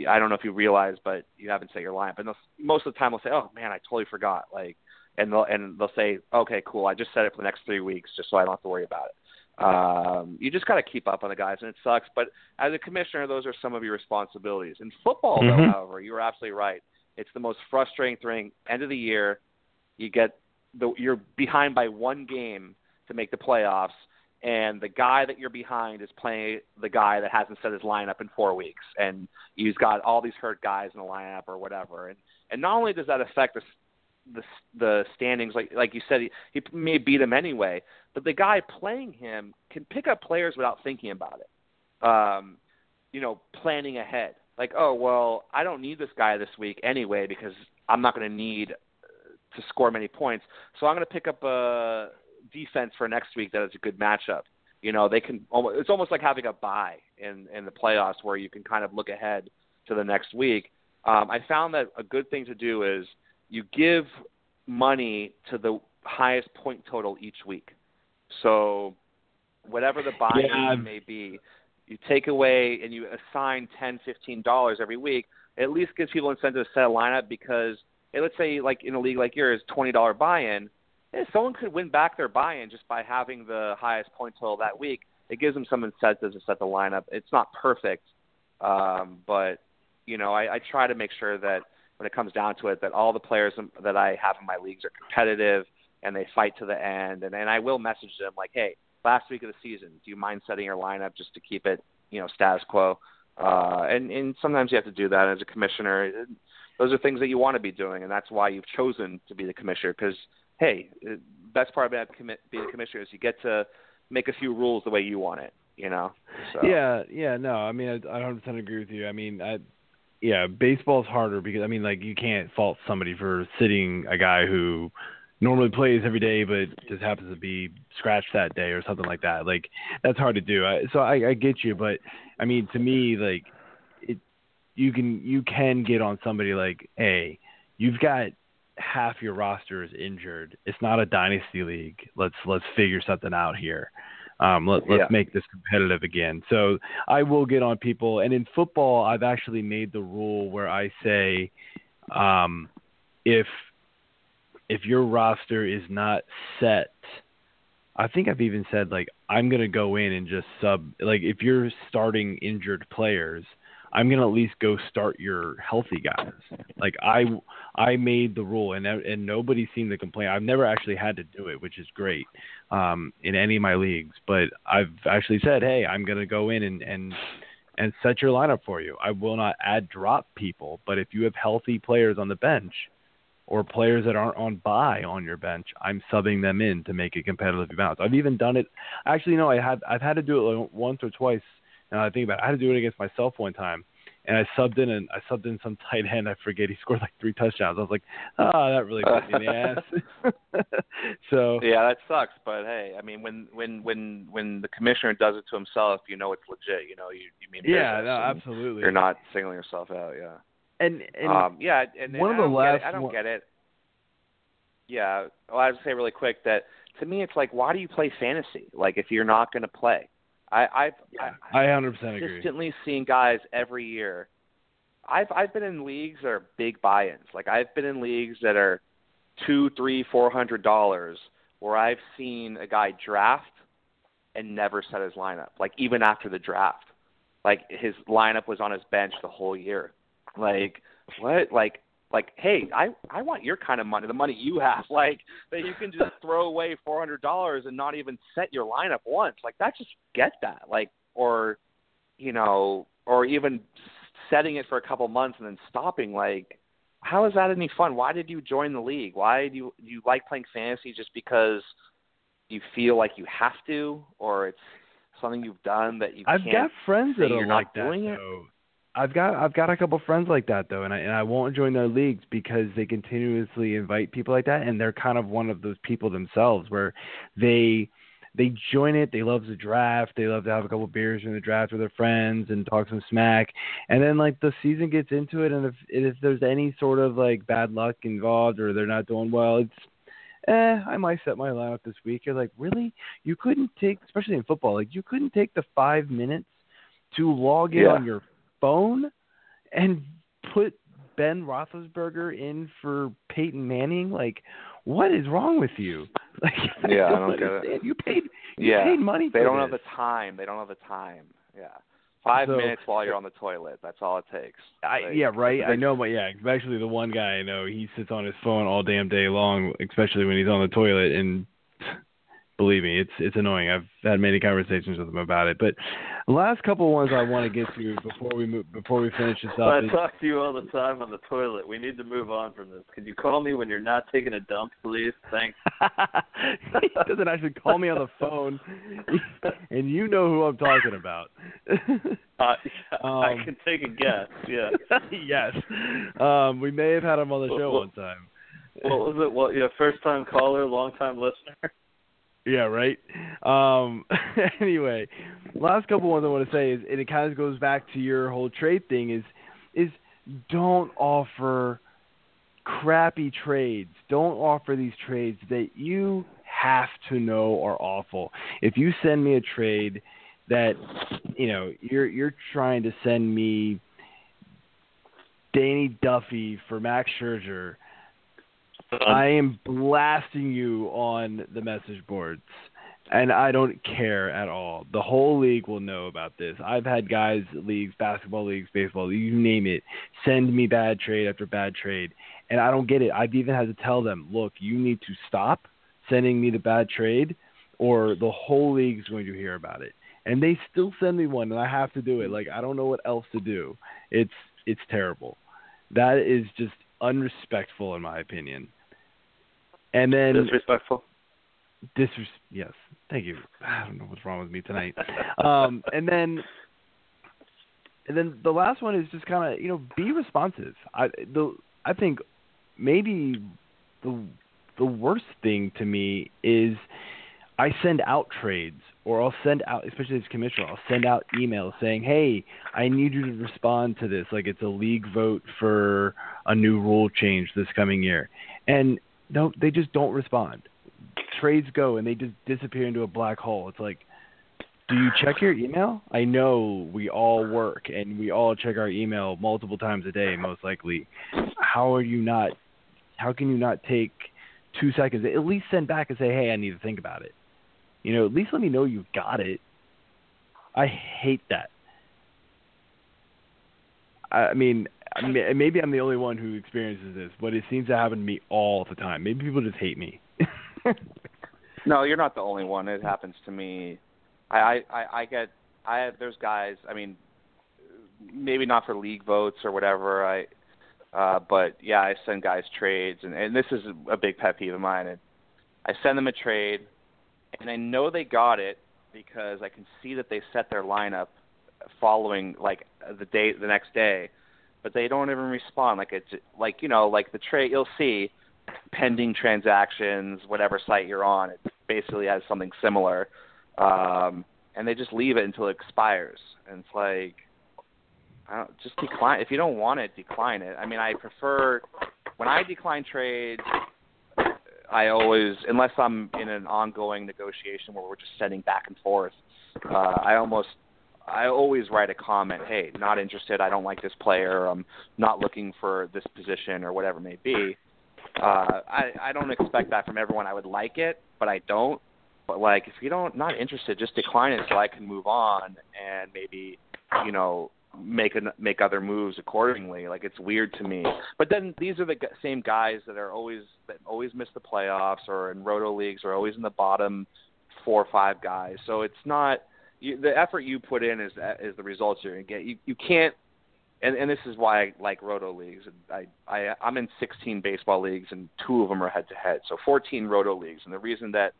I don't know if you realize, but you haven't set your lineup." And most of the time, they'll say, "Oh man, I totally forgot." Like, and they'll and they'll say, "Okay, cool. I just set it for the next three weeks, just so I don't have to worry about it." Um, you just got to keep up on the guys, and it sucks. But as a commissioner, those are some of your responsibilities. In football, mm-hmm. though, however, you're absolutely right. It's the most frustrating thing. End of the year, you get the you're behind by one game to make the playoffs, and the guy that you're behind is playing the guy that hasn't set his lineup in four weeks, and he's got all these hurt guys in the lineup or whatever. And and not only does that affect the the the standings, like like you said, he, he may beat him anyway, but the guy playing him can pick up players without thinking about it. Um, you know, planning ahead. Like, oh well, I don't need this guy this week anyway because I'm not going to need to score many points. So I'm going to pick up a defense for next week that is a good matchup. You know, they can. Almost, It's almost like having a bye in in the playoffs where you can kind of look ahead to the next week. Um, I found that a good thing to do is you give money to the highest point total each week. So whatever the buy yeah. may be, you take away and you assign ten, fifteen dollars every week. It at least gives people incentive to set a lineup because hey, let's say like in a league like yours, twenty dollar buy-in, hey, someone could win back their buy-in just by having the highest point total that week. It gives them some incentive to set the lineup. It's not perfect, um, but you know, I, I try to make sure that when it comes down to it, that all the players that I have in my leagues are competitive and they fight to the end. And and I will message them like, hey, last week of the season, do you mind setting your lineup just to keep it, you know, status quo? Uh, and and sometimes you have to do that as a commissioner those are things that you want to be doing, and that's why you've chosen to be the commissioner. Because hey, best part about being a commissioner is you get to make a few rules the way you want it. You know. So. Yeah, yeah, no, I mean, I, I 100% agree with you. I mean, I, yeah, baseball's harder because I mean, like, you can't fault somebody for sitting a guy who normally plays every day but just happens to be scratched that day or something like that. Like, that's hard to do. I, so I, I get you, but I mean, to me, like, it, you can you can get on somebody like, hey, you've got half your roster is injured. It's not a dynasty league. Let's let's figure something out here. Um, let, let's yeah. make this competitive again. So I will get on people. And in football, I've actually made the rule where I say, um, if if your roster is not set, I think I've even said like I'm gonna go in and just sub. Like if you're starting injured players, I'm gonna at least go start your healthy guys. Like I I made the rule and and nobody seemed to complain. I've never actually had to do it, which is great um, in any of my leagues. But I've actually said, hey, I'm gonna go in and and and set your lineup for you. I will not add drop people, but if you have healthy players on the bench or players that aren't on buy on your bench, I'm subbing them in to make it competitive balance. I've even done it. Actually, no, I had I've had to do it like once or twice now I think about it, I had to do it against myself one time, and I subbed in and I subbed in some tight end. I forget he scored like three touchdowns. I was like, oh, that really put me in the ass. so yeah, that sucks. But hey, I mean, when when when when the commissioner does it to himself, you know it's legit. You know, you you mean yeah, no, absolutely. You're not singling yourself out. Yeah. And, and um, yeah, and, one of the last. I don't one... get it. Yeah, well, I would say really quick that to me, it's like, why do you play fantasy? Like, if you're not going to play, I, I've yeah, I, I 100% agree. Consistently seeing guys every year. I've I've been in leagues that are big buy-ins. Like I've been in leagues that are two, three, four hundred dollars, where I've seen a guy draft and never set his lineup. Like even after the draft, like his lineup was on his bench the whole year. Like what? Like like, hey, I I want your kind of money, the money you have, like that you can just throw away four hundred dollars and not even set your lineup once. Like that, just get that, like, or you know, or even setting it for a couple months and then stopping. Like, how is that any fun? Why did you join the league? Why do you do you like playing fantasy just because you feel like you have to, or it's something you've done that you I've can't got friends that are like not that, doing it. Though. I've got I've got a couple friends like that though, and I and I won't join their leagues because they continuously invite people like that, and they're kind of one of those people themselves where they they join it. They love the draft. They love to have a couple beers in the draft with their friends and talk some smack. And then like the season gets into it, and if if there's any sort of like bad luck involved or they're not doing well, it's eh, I might set my lineup this week. You're like, really? You couldn't take, especially in football, like you couldn't take the five minutes to log in Yeah. on your phone and put Ben Roethlisberger in for Peyton Manning. Like, what is wrong with you? Like, Yeah, I don't, don't get it. You paid, you Yeah, paid money. They don't have this. the time. They don't have the time. Yeah. Five So- minutes while you're on the toilet. That's all it takes. I, Like, yeah, right. I know, but yeah, especially the one guy I know, he sits on his phone all damn day long, especially when he's on the toilet. And believe me, it's it's annoying. I've had many conversations with him about it. But last couple ones I want to get to before we move, before we finish this I up. is- talk to you all the time on the toilet. We need to move on from this. Could you call me when you're not taking a dump, please? Thanks. he doesn't actually call me on the phone, and you know who I'm talking about. Uh, yeah, I Um, can take a guess. Yeah. yes, um, we may have had him on the show Well, one time. What was it? What? Yeah, first time caller, long time listener. Yeah, right. Um, anyway, last couple ones I want to say is, and it kind of goes back to your whole trade thing is, is don't offer crappy trades. Don't offer these trades that you have to know are awful. If you send me a trade that, you know, you're you're trying to send me Danny Duffy for Max Scherzer. I am blasting you on the message boards, and I don't care at all. The whole league will know about this. I've had guys, leagues, basketball leagues, baseball, you name it, send me bad trade after bad trade, and I don't get it. I've even had to tell them, look, you need to stop sending me the bad trade, or the whole league's going to hear about it. And they still send me one, and I have to do it. Like I don't know what else to do. It's it's terrible. That is just unrespectful in my opinion. And then Disrespectful. disres- yes, thank you. I don't know what's wrong with me tonight. um, and then and then the last one is just kind of you know be responsive. I the I think maybe the the worst thing to me is I send out trades or I'll send out, especially as commissioner, I'll send out emails saying, "Hey, I need you to respond to this. Like it's a league vote for a new rule change this coming year," and no, they just don't respond. Trades go and they just disappear into a black hole. It's like, do you check your email? I know we all work and we all check our email multiple times a day, most likely. How are you not? How can you not take two seconds? At least send back and say, "Hey, I need to think about it." You know, at least let me know you got it. I hate that. I I mean, I maybe I'm the only one who experiences this, but it seems to happen to me all the time. Maybe people just hate me. No, you're not the only one. It happens to me. I I I, I get I have there's guys. I mean, maybe not for league votes or whatever. I uh but yeah, I send guys trades and and this is a big pet peeve of mine. And I send them a trade and I know they got it because I can see that they set their lineup following like the day the next day, but they don't even respond. Like it's like you know like the trade you'll see pending transactions, whatever site you're on, it basically has something similar, um, and they just leave it until it expires. And it's like, I don't just decline. If you don't want it, decline it. I mean, I prefer when I decline trades. I always, unless I'm in an ongoing negotiation where we're just sending back and forth, uh, I almost, I always write a comment. Hey, not interested. I don't like this player. I'm not looking for this position or whatever it may be. Uh, I I don't expect that from everyone. I would like it, but I don't. But like, if you don't not interested, just decline it so I can move on and maybe, you know, make an, make other moves accordingly. Like it's weird to me. But then these are the gu- same guys that are always that always miss the playoffs or in roto leagues or always in the bottom four or five guys. So it's not you, the effort you put in is is the results you're going to get. You you can't and and this is why I like roto leagues. I I I'm in 16 baseball leagues and two of them are head to head. So 14 roto leagues. And the reason that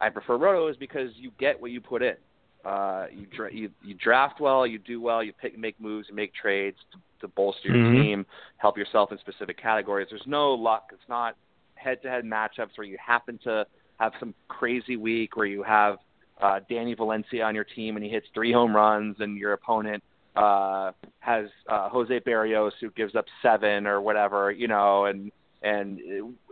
I prefer roto is because you get what you put in. Uh, you, dra- you you draft well, you do well, you pick, make moves, you make trades to, to bolster your Mhm. team, help yourself in specific categories. There's no luck. It's not head-to-head matchups where you happen to have some crazy week where you have uh, Danny Valencia on your team and he hits three home runs, and your opponent uh, has uh, Jose Berrios who gives up seven or whatever, you know, and and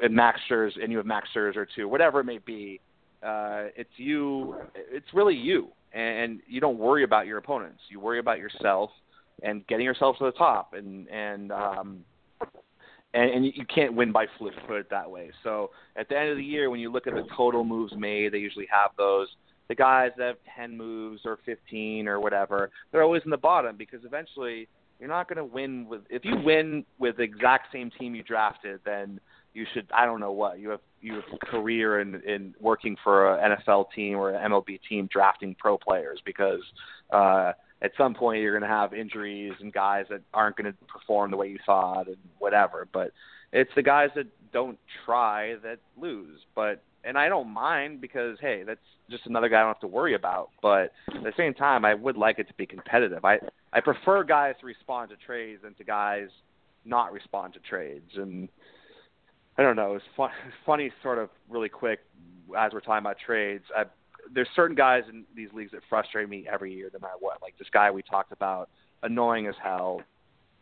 and Max and you have Max Scherzer two, whatever it may be. Uh, it's you. It's really you, and you don't worry about your opponents. You worry about yourself and getting yourself to the top, and and um, and, and you can't win by fluke, put it that way. So at the end of the year, when you look at the total moves made, they usually have those. The guys that have 10 moves or 15 or whatever, they're always in the bottom because eventually you're not going to win with. If you win with the exact same team you drafted, then you should. I don't know what you have. You have career in in working for an NFL team or an MLB team drafting pro players because uh, at some point you're going to have injuries and guys that aren't going to perform the way you thought and whatever. But it's the guys that don't try that lose. But and I don't mind because hey, that's just another guy I don't have to worry about. But at the same time, I would like it to be competitive. I I prefer guys to respond to trades than to guys not respond to trades. And I don't know. It's fun, funny, sort of, really quick as we're talking about trades. I there's certain guys in these leagues that frustrate me every year, no matter what. Like this guy we talked about, annoying as hell,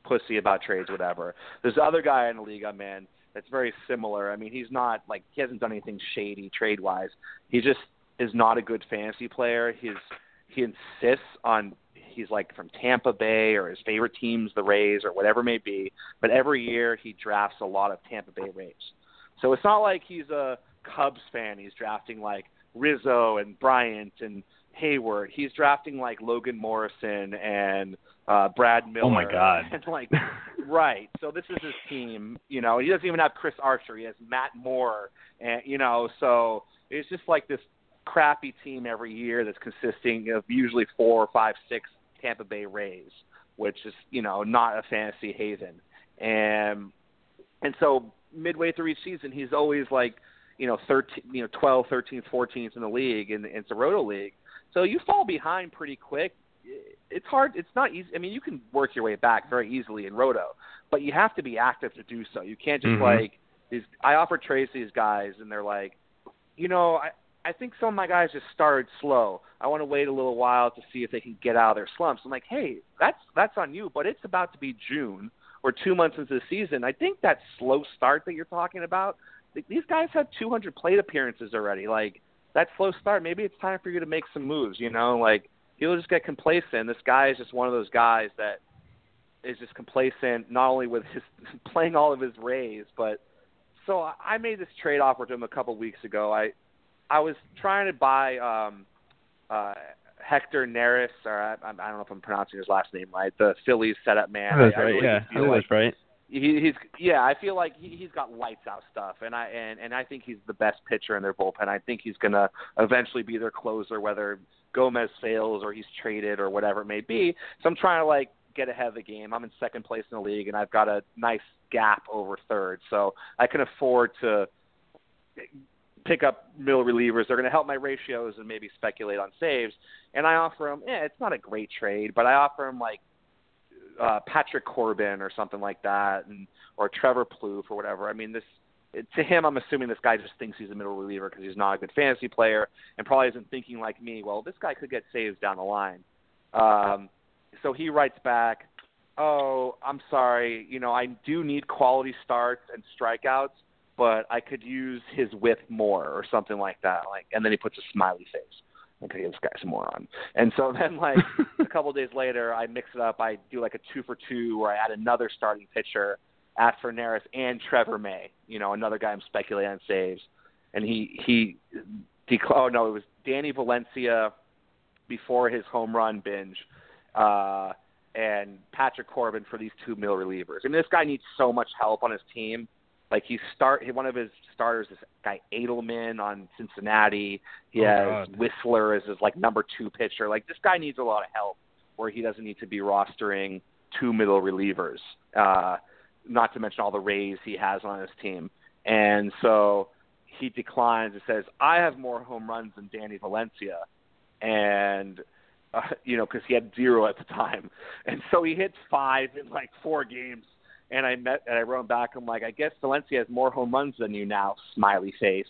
pussy about trades, whatever. There's other guy in the league I'm in that's very similar. I mean, he's not like he hasn't done anything shady trade wise. He just is not a good fantasy player. He's he insists on he's like from Tampa Bay or his favorite team's the Rays or whatever it may be. But every year he drafts a lot of Tampa Bay Rays. So it's not like he's a Cubs fan. He's drafting like Rizzo and Bryant and Heyward. He's drafting like Logan Morrison and uh Brad Miller. Oh my God! And like, right. So this is his team. You know, he doesn't even have Chris Archer. He has Matt Moore, and you know, so it's just like this crappy team every year that's consisting of usually four, five, six Tampa Bay Rays, which is you know not a fantasy haven. And and so midway through each season, he's always like you know, 13, you know, 12, 13, 14th in the league in, in the Roto League. So you fall behind pretty quick. It's hard. It's not easy. I mean, you can work your way back very easily in Roto, but you have to be active to do so. You can't just mm-hmm. like these. I offer trades these guys, and they're like, you know, I I think some of my guys just started slow. I want to wait a little while to see if they can get out of their slumps. I'm like, hey, that's that's on you, but it's about to be June or two months into the season. I think that slow start that you're talking about these guys have 200 plate appearances already. Like that slow start, maybe it's time for you to make some moves. You know, like he'll just get complacent. This guy is just one of those guys that is just complacent, not only with his playing all of his Rays, but so I made this trade offer to him a couple weeks ago. I I was trying to buy um uh Hector Neris, or I, I don't know if I'm pronouncing his last name right, the Phillies setup man. That's I, right. I yeah, that's like, right he, he's yeah. I feel like he, he's got lights out stuff, and I and and I think he's the best pitcher in their bullpen. I think he's gonna eventually be their closer, whether Gomez fails or he's traded or whatever it may be. So I'm trying to like get ahead of the game. I'm in second place in the league, and I've got a nice gap over third, so I can afford to pick up middle relievers. They're going to help my ratios and maybe speculate on saves. And I offer him, yeah, it's not a great trade, but I offer him like uh, Patrick Corbin or something like that, and or Trevor Plouffe or whatever. I mean, this to him, I'm assuming this guy just thinks he's a middle reliever because he's not a good fantasy player and probably isn't thinking like me. Well, this guy could get saves down the line. Um, so he writes back, "Oh, I'm sorry. You know, I do need quality starts and strikeouts, but I could use his whip more or something like that." Like, and then he puts a smiley face okay, this guy's a moron. And so then, like a couple days later, I mix it up. I do like a two for two, where I add another starting pitcher, add for Neris and Trevor May. You know, another guy I'm speculating on saves, and he he, dec- oh no, it was Danny Valencia before his home run binge. Uh, and Patrick Corbin for these two middle relievers. I mean, this guy needs so much help on his team like he start one of his starters is guy Adleman on Cincinnati. He oh, has God. Wisler as his like number two pitcher. Like this guy needs a lot of help where he doesn't need to be rostering two middle relievers. Uh not to mention all the Rays he has on his team. And so he declines and says, I have more home runs than Danny Valencia. And, uh, you know, because he had zero at the time. And so he hits five in like four games and I met and I wrote back. I'm like, I guess Valencia has more home runs than you now. Smiley face.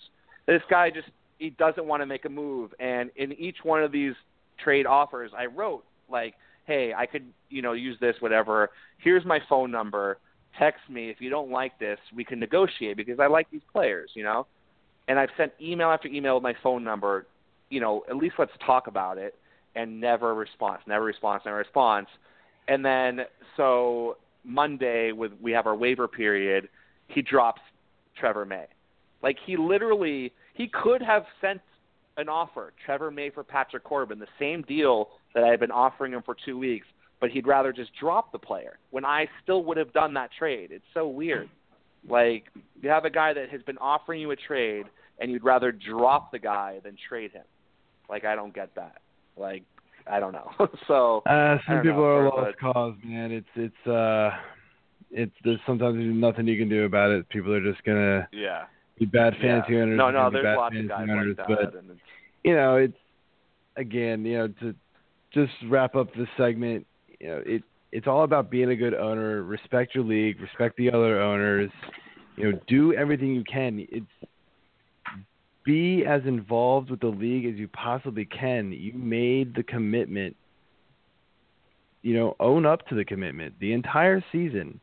This guy just he doesn't want to make a move. And in each one of these trade offers, I wrote like, "Hey, I could, you know, use this, whatever. Here's my phone number. Text me if you don't like this. We can negotiate because I like these players, you know." And I've sent email after email with my phone number. You know, at least let's talk about it. And never response, never response, never response. And then so Monday, with we have our waiver period, he drops Trevor May. Like he literally, he could have sent an offer, Trevor May for Patrick Corbin, the same deal that I had been offering him for two weeks, but he'd rather just drop the player when I still would have done that trade. It's so weird. Like you have a guy that has been offering you a trade, and you'd rather drop the guy than trade him. Like I don't get that. Like I don't know. so uh, some people know, are lost cause, man. It's it's uh it's there's sometimes there's nothing you can do about it. People are just gonna yeah be bad fantasy yeah. owners. No, no, there's lots of guys owners, like but, that. And you know, it's again, you know, to just wrap up this segment, you know, it it's all about being a good owner. Respect your league. Respect the other owners. You know, do everything you can. It's be as involved with the league as you possibly can. You made the commitment. You know, own up to the commitment the entire season.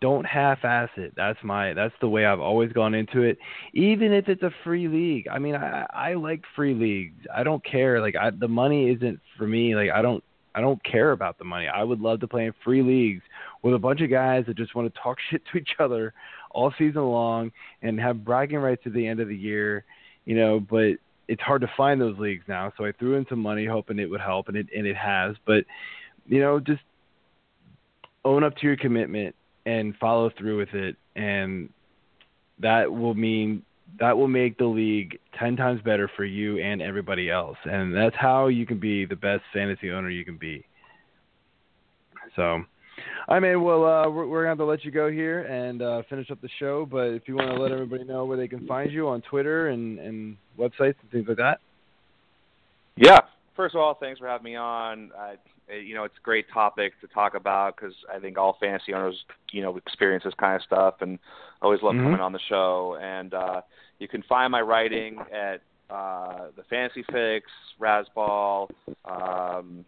Don't half-ass it. That's my. That's the way I've always gone into it. Even if it's a free league. I mean, I I like free leagues. I don't care. Like I, the money isn't for me. Like I don't I don't care about the money. I would love to play in free leagues with a bunch of guys that just want to talk shit to each other all season long and have bragging rights at the end of the year you know, but it's hard to find those leagues now. So I threw in some money hoping it would help, and it and it has. But you know, just own up to your commitment and follow through with it, and that will mean that will make the league ten times better for you and everybody else. And that's how you can be the best fantasy owner you can be. So I mean, well, uh, we're, we're going to have to let you go here and uh, finish up the show. But if you want to let everybody know where they can find you on Twitter and, and websites and things like that. Yeah. First of all, thanks for having me on. You know, it's a great topic to talk about because I think all fantasy owners, you know, experience this kind of stuff, and always love mm-hmm. coming on the show. And uh, you can find my writing at uh, the Fantasy Fix, Razzball, um,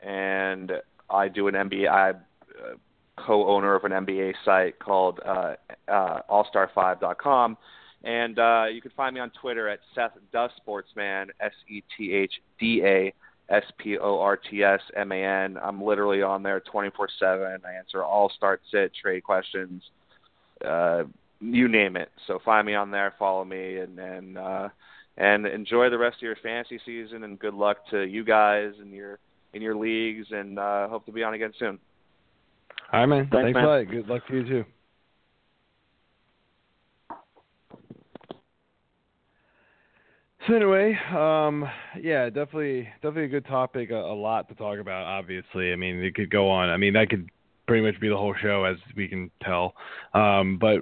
and I do an NBA. I uh, co-owner of an NBA site called uh, uh, AllStar5.com, and uh, you can find me on Twitter at Seth Sportsman, S E T H D A S P O R T S M A N. I'm literally on there 24/7. I answer all start sit trade questions, uh, you name it. So find me on there, follow me, and and uh, and enjoy the rest of your fantasy season. And good luck to you guys and your in your leagues, and uh, hope to be on again soon. All right, man. Thanks, Thanks man. a lot. Good luck to you too. So anyway, um, yeah, definitely, definitely a good topic. A, a lot to talk about. Obviously, I mean, it could go on. I mean, that could pretty much be the whole show, as we can tell. Um, but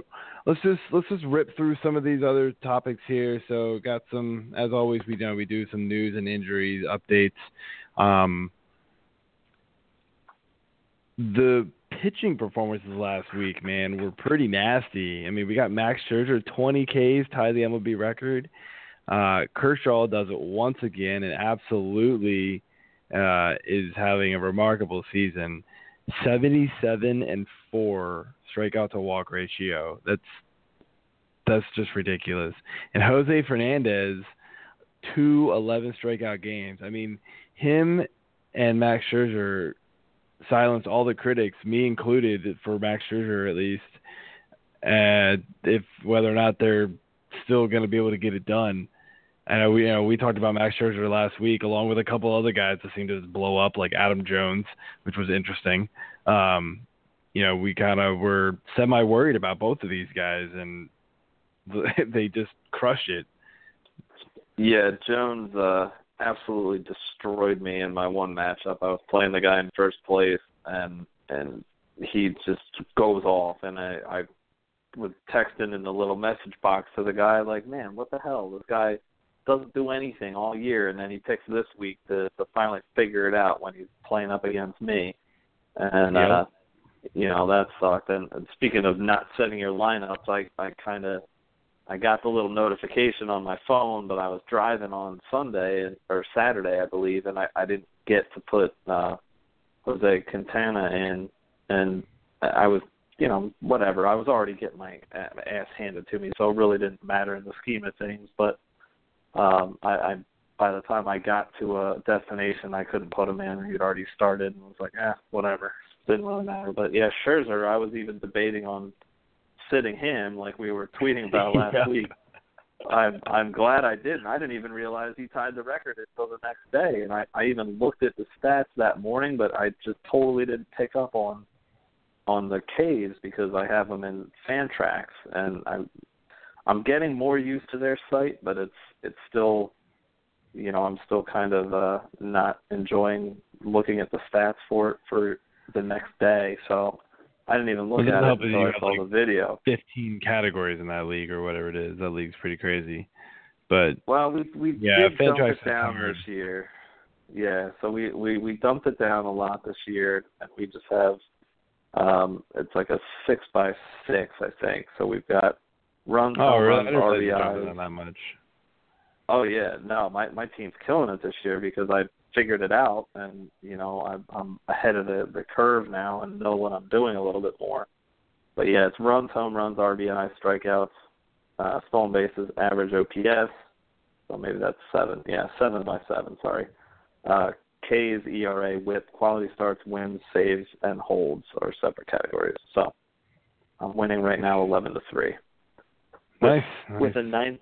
let's just let's just rip through some of these other topics here. So, got some, as always, we know we do some news and injuries updates. Um, the pitching performances last week, man, were pretty nasty. I mean, we got Max Scherzer 20 Ks, tied the MLB record. Uh, Kershaw does it once again and absolutely uh, is having a remarkable season. 77 and 4 strikeout to walk ratio. That's that's just ridiculous. And Jose Fernandez, two 11 strikeout games. I mean, him and Max Scherzer silenced all the critics, me included, for Max Scherzer at least. And if whether or not they're still going to be able to get it done. I know we you know we talked about Max Scherzer last week, along with a couple other guys that seemed to blow up, like Adam Jones, which was interesting. Um, you know, we kind of were semi worried about both of these guys, and they just crushed it. Yeah, Jones uh, absolutely destroyed me in my one matchup. I was playing the guy in first place, and and he just goes off, and I I was texting in the little message box to the guy like, man, what the hell? This guy doesn't do anything all year, and then he picks this week to to finally figure it out when he's playing up against me, and Yeah. uh, you know that sucked. And, and speaking of not setting your lineups, I I kind of I got the little notification on my phone, but I was driving on Sunday or Saturday, I believe, and I, I didn't get to put uh, Jose Quintana in, and I was, you know, whatever. I was already getting my ass handed to me, so it really didn't matter in the scheme of things. But um, I, I, by the time I got to a destination, I couldn't put him in. He'd already started, and was like, ah, whatever. Didn't really matter. But yeah, Scherzer, I was even debating on sitting him, like we were tweeting about last yeah. week. I'm I'm glad I didn't. I didn't even realize he tied the record until the next day, and I I even looked at the stats that morning, but I just totally didn't pick up on on the K's because I have them in Fantrax, and I'm I'm getting more used to their site, but it's it's still you know I'm still kind of uh not enjoying looking at the stats for it for the next day. So I didn't even look Well, at it help that you until I saw like, the video. 15 categories in that league or whatever it is. That league's pretty crazy. But Well, we we Yeah, did dump it down covered. this year. Yeah, so we we we dumped it down a lot this year, and we just have um it's like a six by six, I think. So we've got runs, oh, home really? Runs, didn't realize you dropped it RBIs. down that much. Oh yeah, no, my my team's killing it this year because I figured it out, and you know I'm I'm ahead of the the curve now and know what I'm doing a little bit more. But yeah, it's runs, home runs, RBI, strikeouts, uh, stolen bases, average OPS. So maybe that's seven. Yeah, seven by seven. Sorry. Uh, K's, ERA, WHIP, quality starts, wins, saves, and holds are separate categories. So I'm winning right now, eleven to three Nice. nice. with a nine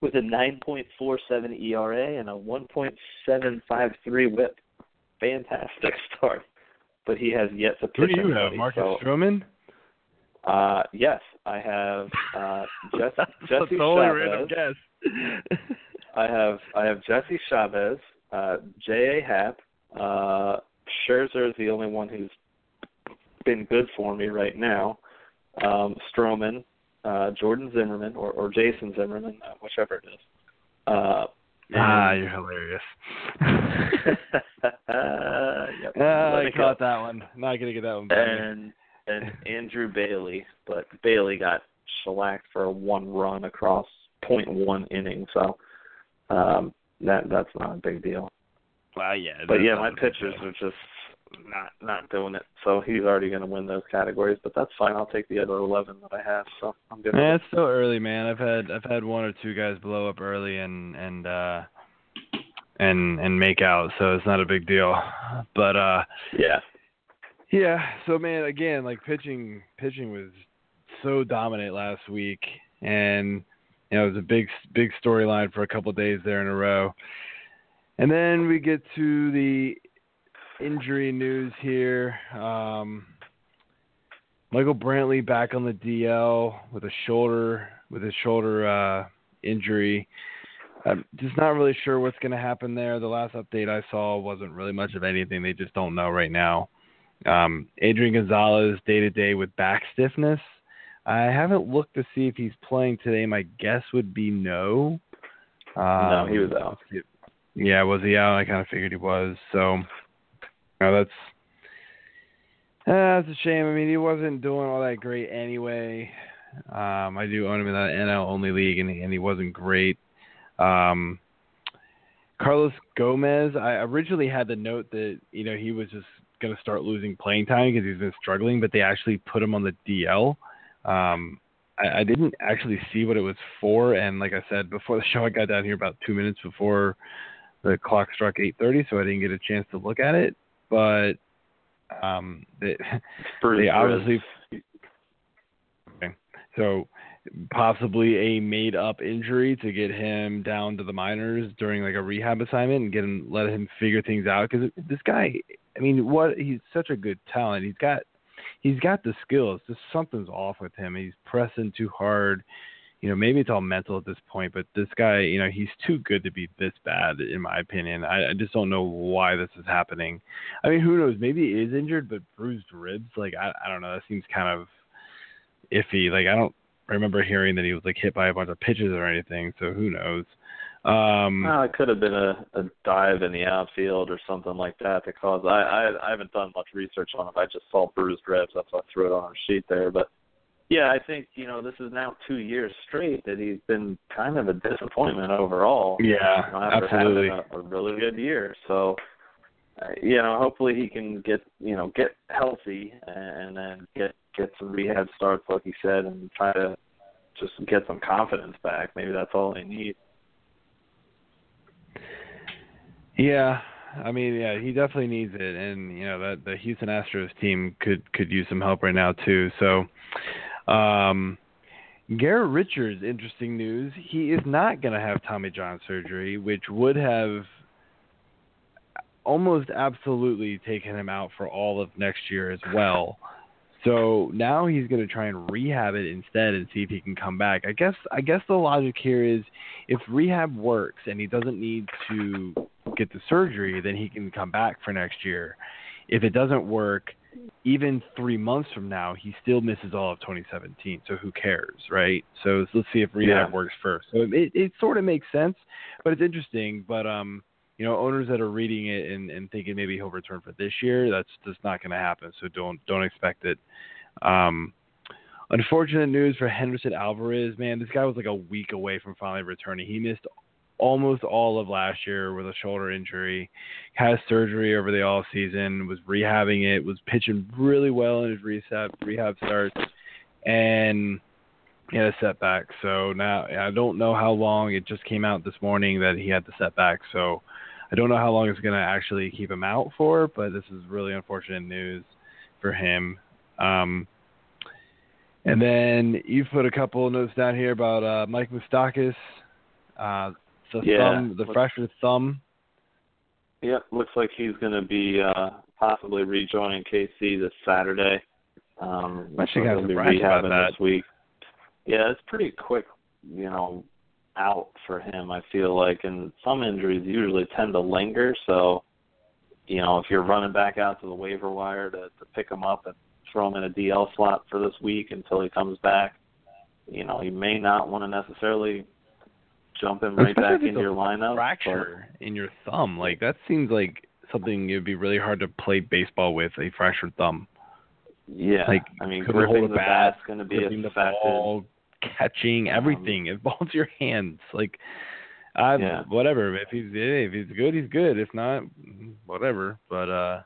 with a nine point four seven ERA and a one point seven five three WHIP. Fantastic start, but he has yet to Who do you have? Marcus so, Stroman? Uh, yes, I have uh, Jesse, Jesse the only random Chavez. guess. I have I have Jesse Chavez, uh, J. A. Happ. Uh, Scherzer is the only one who's been good for me right now. Um, Stroman, uh, Jordan Zimmermann, or, or Jason Zimmerman, uh, whichever it is. Uh, ah, you're hilarious. yep. Ah, I caught go. that one. Not gonna get that one. back. And and Andrew Bailey, but Bailey got shellacked for a one run across point one inning, so um that that's not a big deal. Well, yeah. But yeah, my pitchers are just not not doing it. So he's already going to win those categories, but that's fine. I'll take the other eleven that I have. So I'm good. Yeah, it's still early, man. I've had I've had one or two guys blow up early and and uh and and make out, so it's not a big deal. But uh Yeah. yeah, so man, again, like pitching pitching was so dominant last week and you know, it was a big big storyline for a couple of days there in a row. And then we get to the injury news here. Um Michael Brantley back on the DL with a shoulder with a shoulder uh, injury. I'm just not really sure what's going to happen there. The last update I saw wasn't really much of anything. They just don't know right now. Um, Adrian Gonzalez day to day with back stiffness. I haven't looked to see if he's playing today. My guess would be no. Um, no, he was out. yeah, was he out? I kind of figured he was. So, no, that's uh, that's a shame. I mean, he wasn't doing all that great anyway. Um, I do own him in that NL only league, and, and he wasn't great. Um, Carlos Gomez, I originally had the note that you know he was just going to start losing playing time because he's been struggling, but they actually put him on the DL. Um, I, I didn't actually see what it was for, and like I said before the show, I got down here about two minutes before the clock struck 8:30, so I didn't get a chance to look at it. But um, they, they obviously okay. so possibly a made up injury to get him down to the minors during like a rehab assignment and get him let him figure things out because this guy I mean what he's such a good talent. He's got he's got the skills. Just something's off with him. He's pressing too hard you know maybe it's all mental at this point but this guy you know he's too good to be this bad in my opinion I, I just don't know why this is happening I mean who knows maybe he is injured but bruised ribs like I I don't know that seems kind of iffy like I don't remember hearing that he was like hit by a bunch of pitches or anything so who knows um Well, it could have been a, a dive in the outfield or something like that that caused. I, I I haven't done much research on it. I just saw bruised ribs. That's why I threw it on a sheet there. But Yeah, I think you know this is now two years straight that he's been kind of a disappointment overall. Yeah, you know, after absolutely. a, a really good year. So, uh, you know, hopefully he can get you know get healthy and then get get some rehab starts, like he said, and try to just get some confidence back. Maybe that's all they need. Yeah, I mean, yeah, he definitely needs it, and you know that the Houston Astros team could could use some help right now too. So, um, Garrett Richards, interesting news. He is not going to have Tommy John surgery, which would have almost absolutely taken him out for all of next year as well. So now he's going to try and rehab it instead and see if he can come back. I guess I guess the logic here is if rehab works and he doesn't need to get the surgery, then he can come back for next year. If it doesn't work, even three months from now, he still misses all of 2017. So who cares, right? So let's see if rehab Yeah. works first. So it, it sort of makes sense, but it's interesting. But um, you know, owners that are reading it and, and thinking maybe he'll return for this year, that's just not going to happen. So don't don't expect it. Um, unfortunate news for Henderson Alvarez, man. This guy was like a week away from finally returning. He missed almost all of last year with a shoulder injury. Had surgery over the all season. Was rehabbing it. Was pitching really well in his rehab rehab starts, and he had a setback. So now I don't know how long. It just came out this morning that he had the setback. So I don't know how long it's going to actually keep him out for. But this is really unfortunate news for him. Um, and then you put a couple notes down here about uh, Mike Moustakas, uh, the Yeah. thumb, the Let's- fractured thumb. Yep, looks like he's going to be uh, possibly rejoining KC this Saturday. Um, I'm he'll be surprised about rehabbing that. this week. Yeah, it's pretty quick, you know, out for him. I feel like, and some injuries usually tend to linger. So, you know, if you're running back out to the waiver wire to, to pick him up and throw him in a DL slot for this week until he comes back, you know, you may not want to necessarily jump him right Especially back into your lineup. but- Fracture in your thumb, like that seems like something it'd be really hard to play baseball with a fractured thumb. Yeah, Like, I mean, couldn't hold gripping a the bat, bat's going to be Gripping the affected. ball, catching Um, everything. it balls your hands. Like, I Yeah. whatever. If he's if he's good, he's good. If not, whatever. But uh,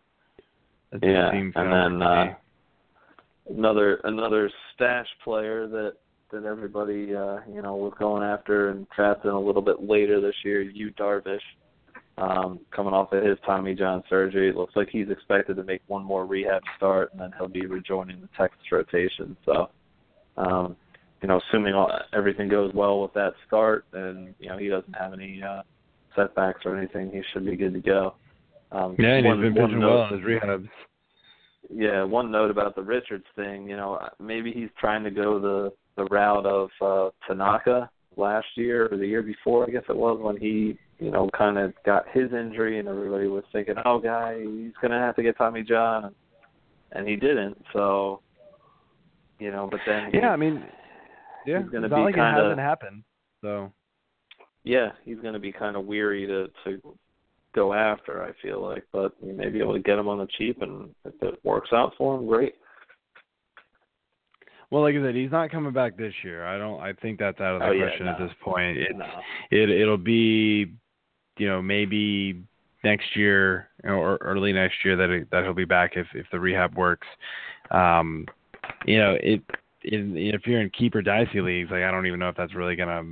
Yeah, and then uh, another another stash player that that everybody uh, you know was going after and drafting a little bit later this year, Yu Darvish. Um, coming off of his Tommy John surgery, it looks like he's expected to make one more rehab start, and then he'll be rejoining the Texas rotation. So, um, you know, assuming all, everything goes well with that start, and you know he doesn't have any uh, setbacks or anything, he should be good to go. Um. Yeah, and one, he's been pitching well in his rehabs. yeah, one note about the Richards thing, you know, maybe he's trying to go the the route of uh Tanaka last year or the year before, I guess it was when he, you know, kind of got his injury and everybody was thinking, "Oh, guy, he's going to have to get Tommy John." And, he didn't. So, you know, but then he- Yeah, I mean, yeah, he's gonna it's not be like kinda- it hasn't happened. So yeah, he's going to be kind of weary to to go after, I feel like, but you may be able to get him on the cheap and if it works out for him, great. Well, like I said, he's not coming back this year. I don't. I think that's out of the Oh, yeah, question at this point. It's No. it it'll be, you know, maybe next year or early next year that it, that he'll be back if if the rehab works. Um, you know, it in if you're in keeper dicey leagues, like I don't even know if that's really gonna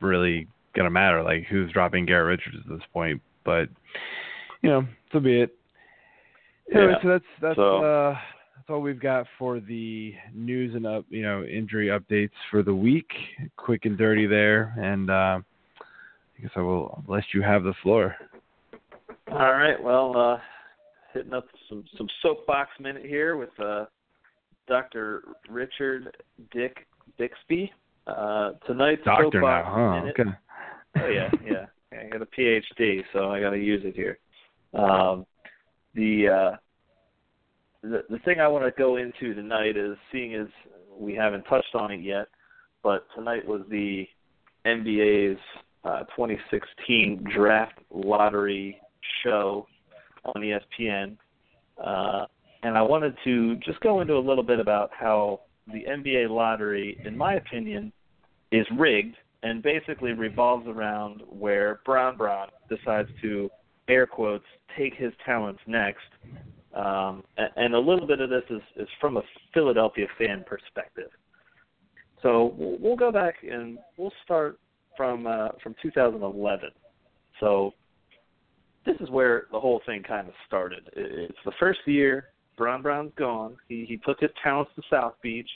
really gonna matter. Like who's dropping Garrett Richards at this point, but you know, so be it. Anyway, Yeah. so that's that's So- uh that's all we've got for the news and up you know injury updates for the week. Quick and dirty there, and uh, I guess I will let you have the floor. All right. Well, uh, hitting up some some soapbox minute here with uh, Dr. Richard Dick Bixby. Uh, tonight's Doctor soapbox now, huh? minute. Okay. Oh yeah, yeah. I got a PhD, so I got to use it here. Um, the uh, the the thing I want to go into tonight is seeing as we haven't touched on it yet, but tonight was the NBA's uh, 2016 draft lottery show on ESPN, uh, and I wanted to just go into a little bit about how the NBA lottery, in my opinion, is rigged and basically revolves around where Bron Bron decides to air quotes take his talents next. Um, and a little bit of this is, is from a Philadelphia fan perspective. So we'll, go back and we'll start from uh, from 2011. So this is where the whole thing kind of started. It's the first year Bron Bron's gone. He he took his talents to South Beach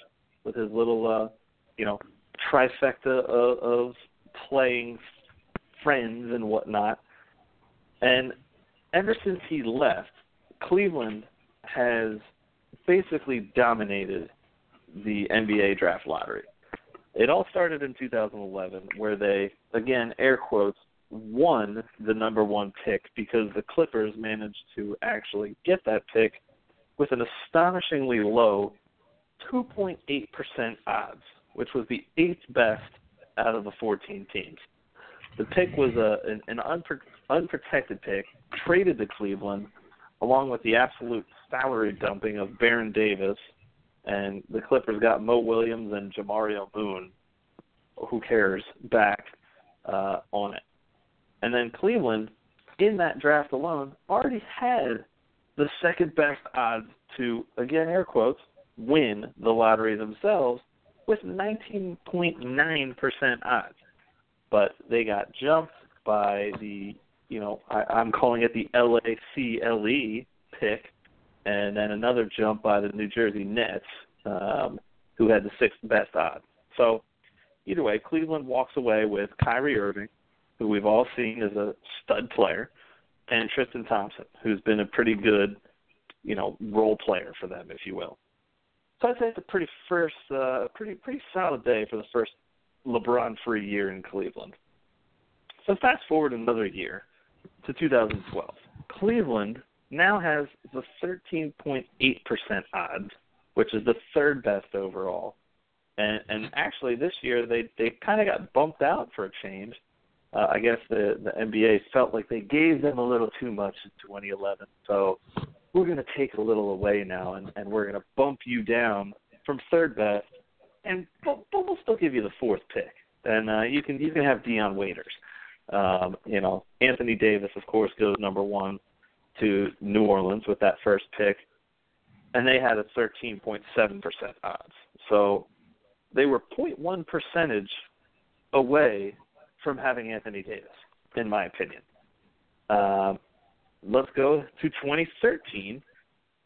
with his little uh, you know trifecta of, of playing friends and whatnot. And ever since he left, Cleveland has basically dominated the NBA draft lottery. It all started in 2011, where they, again, air quotes, won the number one pick because the Clippers managed to actually get that pick with an astonishingly low 2.8% odds, which was the eighth best out of the 14 teams. The pick was a, an, an unpro- unprotected pick, traded to Cleveland, along with the absolute salary dumping of Baron Davis, and the Clippers got Mo Williams and Jamario Moon, who cares, back uh, on it. And then Cleveland, in that draft alone, already had the second best odds to, again, air quotes, win the lottery themselves with 19.9% odds. But they got jumped by the, you know, I, I'm calling it the LACLE pick, and then another jump by the New Jersey Nets, um, who had the sixth best odds. So, either way, Cleveland walks away with Kyrie Irving, who we've all seen as a stud player, and Tristan Thompson, who's been a pretty good, you know, role player for them, if you will. So I'd say it's a pretty first, uh, pretty pretty solid day for the first LeBron-free year in Cleveland. So fast forward another year to 2012. Cleveland now has the 13.8% odds, which is the third best overall. And and actually this year they they kind of got bumped out for a change uh, I guess the the NBA felt like they gave them a little too much in 2011. So we're going to take a little away now, and and we're going to bump you down from third best, and but, but we'll still give you the fourth pick, and uh, you can you can have Dion Waiters. Um, you know, Anthony Davis, of course, goes number one to New Orleans with that first pick, and they had a 13.7% odds. So they were 0.1 percentage away from having Anthony Davis, in my opinion. Uh, let's go to 2013.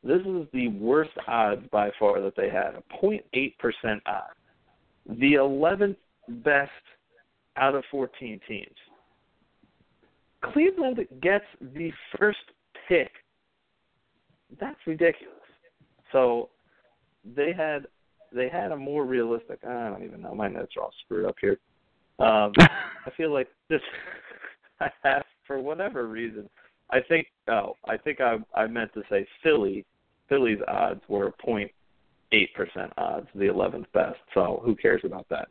This is the worst odds by far that they had, a 0.8% odd. The 11th best out of 14 teams. Cleveland gets the first pick. That's ridiculous. So they had they had a more realistic. I don't even know. My notes are all screwed up here. Um, I feel like this. I have for whatever reason. I think. Oh, I think I I meant to say Philly. Philly's odds were point eight percent odds, the eleventh best. So who cares about that?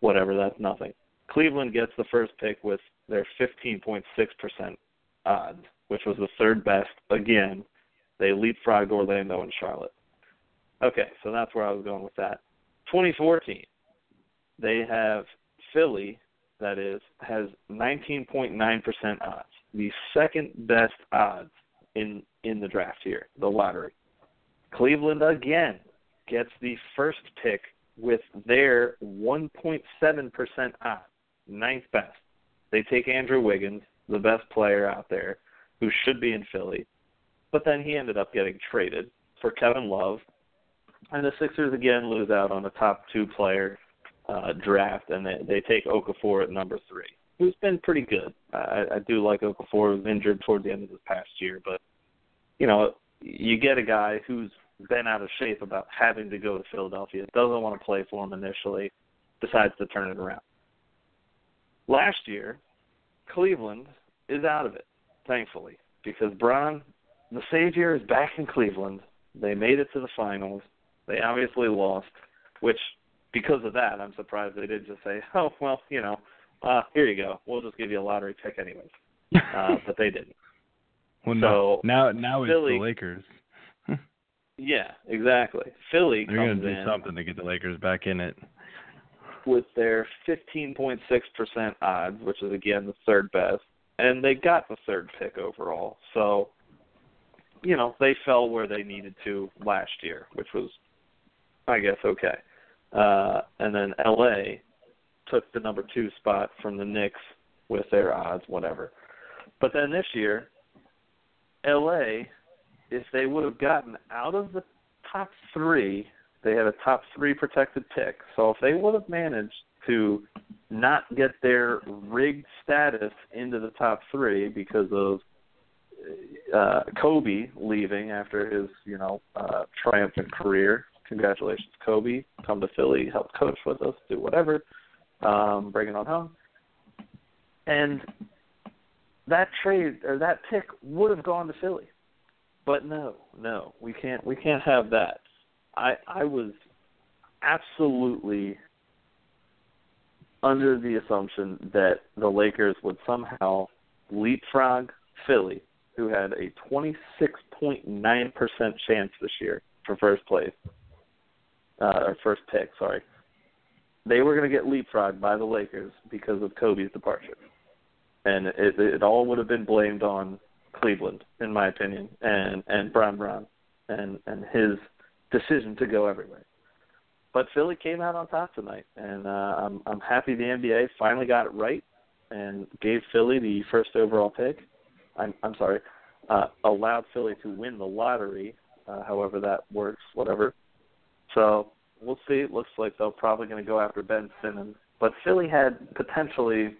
Whatever. That's nothing. Cleveland gets the first pick with their fifteen point six percent odds, which was the third best. Again, they leapfrogged Orlando and Charlotte. Okay, so that's where I was going with that. 2014, they have Philly, that is, has 19.9% odds, the second best odds in in the draft here, the lottery. Cleveland again gets the first pick with their 1.7% odds, ninth best. They take Andrew Wiggins, the best player out there, who should be in Philly, but then he ended up getting traded for Kevin Love, and the Sixers again lose out on a top two player uh, draft, and they, they take Okafor at number three, who's been pretty good. I, I do like Okafor. Was injured toward the end of this past year, but you know, you get a guy who's been out of shape about having to go to Philadelphia, doesn't want to play for him initially, decides to turn it around. Last year, Cleveland is out of it, thankfully, because Bron, the savior, is back in Cleveland. They made it to the finals. They obviously lost, which because of that, I'm surprised they didn't just say, "Oh, well, you know, uh, here you go. We'll just give you a lottery pick anyways." Uh, but they didn't. well, so now, now, now Philly, it's the Lakers. Yeah, exactly. Philly They're gonna comes do in something to get the Lakers back in it. With their 15.6% odds, which is again the third best, and they got the third pick overall. So, you know, they fell where they needed to last year, which was, I guess, okay. Uh, and then LA took the number two spot from the Knicks with their odds, whatever. But then this year, LA, if they would have gotten out of the top three, they had a top three protected pick. So if they would have managed to not get their rigged status into the top three because of uh, Kobe leaving after his, you know, uh, triumphant career. Congratulations, Kobe. Come to Philly, help coach with us, do whatever, um, bring it on home. And that trade or that pick would have gone to Philly. But no, no, we can't we can't have that. I I was absolutely under the assumption that the Lakers would somehow leapfrog Philly, who had a 26.9% chance this year for first place, uh, or first pick, sorry. They were going to get leapfrogged by the Lakers because of Kobe's departure. And it, it all would have been blamed on Cleveland, in my opinion, and and Bron Brown and and his decision to go everywhere. But Philly came out on top tonight, and uh, I'm I'm happy the NBA finally got it right and gave Philly the first overall pick. I'm I'm sorry, uh, allowed Philly to win the lottery, uh, however that works, whatever. So we'll see. It looks like they're probably going to go after Ben Simmons, but Philly had potentially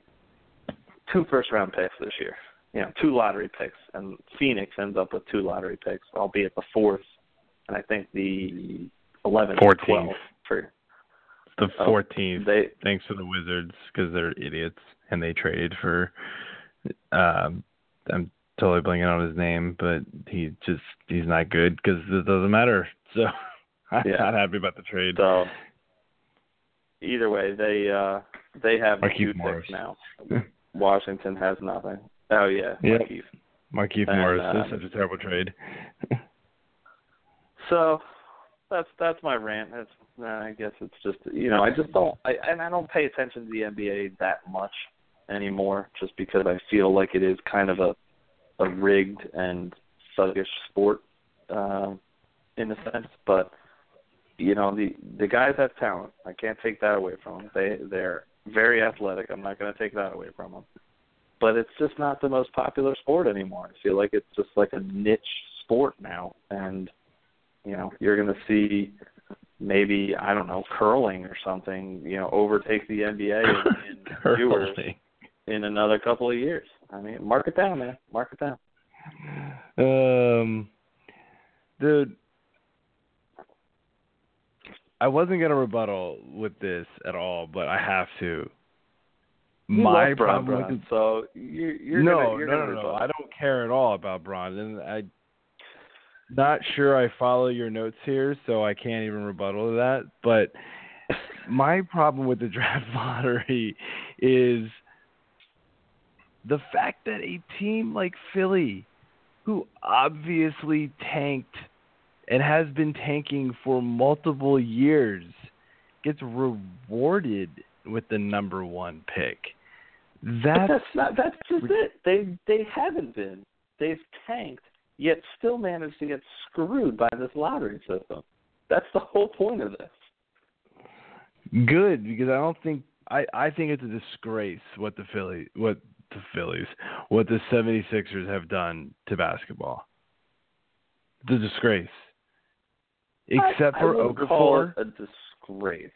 two first round picks this year. You know, two lottery picks, and Phoenix ends up with two lottery picks, albeit the fourth, and I think the 11th, 14th. 12th for The Oh, fourteenth. they Thanks to the Wizards because they're idiots and they traded for. Um, I'm totally blanking on his name, but he just he's not good because it doesn't matter. So I'm Yeah. not happy about the trade. So either way, they uh they have the two Morris. now. Washington has nothing. Oh yeah, Yep. Markieff. Markeith And, Morris. uh, this is such a terrible trade. So that's that's my rant. That's I guess it's just you know I just don't I and I don't pay attention to the NBA that much anymore just because I feel like it is kind of a a rigged and thuggish sport um in a sense. But you know the the guys have talent. I can't take that away from them. They they're very athletic. I'm not going to take that away from them. But it's just not the most popular sport anymore. I feel like it's just like a niche sport now. And you know you're going to see maybe I don't know curling or something you know overtake the NBA in, in viewers in another couple of years. I mean, mark it down, man. Mark it down. Um, dude, I wasn't gonna rebuttal with this at all, but I have to. You My problem Bron, with so you, you're no, gonna, you're no, no, no. I don't care at all about Bron, and I not sure I follow your notes here, so I can't even rebuttal to that. But my problem with the draft lottery is the fact that a team like Philly, who obviously tanked and has been tanking for multiple years, gets rewarded with the number one pick. That's that's not. That's just it. They they haven't been. They've tanked, yet still managed to get screwed by this lottery system. That's the whole point of this. good because I don't think I I think it's a disgrace what the Philly what the Phillies what the 76ers have done to basketball. The disgrace. Except I, for I Okafor, a disgrace.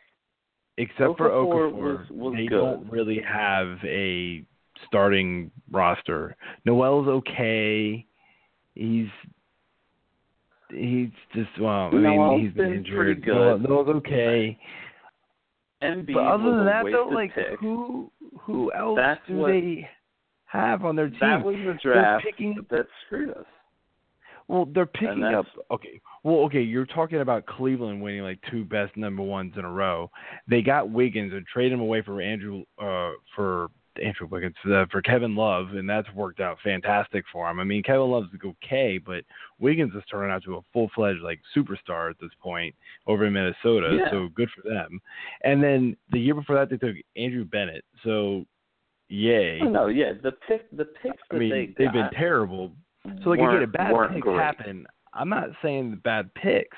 except for Okafor Okafor, was- was they good. don't really have a starting roster. Noel's okay. He's he's just well, I mean Noel's he's been been injured. good. Noel, Noel's okay. Embiid But other than that, though, like pick. who who else That's do what- they have on their team? that was the They're draft picking up, that screwed us. well, they're picking up. Okay, well, okay, you're talking about Cleveland winning like two best number ones in a row. They got Wiggins and traded him away for Andrew uh for Andrew Wiggins uh, for Kevin Love, and that's worked out fantastic for him. I mean, Kevin Love's okay, but Wiggins is turning out to a full fledged like superstar at this point over in Minnesota. Yeah. So good for them. And then the year before that, they took Andrew Bennett. So yay. Oh, no, yeah, the pick, the picks that I mean, they they've been terrible. So like again, bad picks great. happen. I'm not saying the bad picks.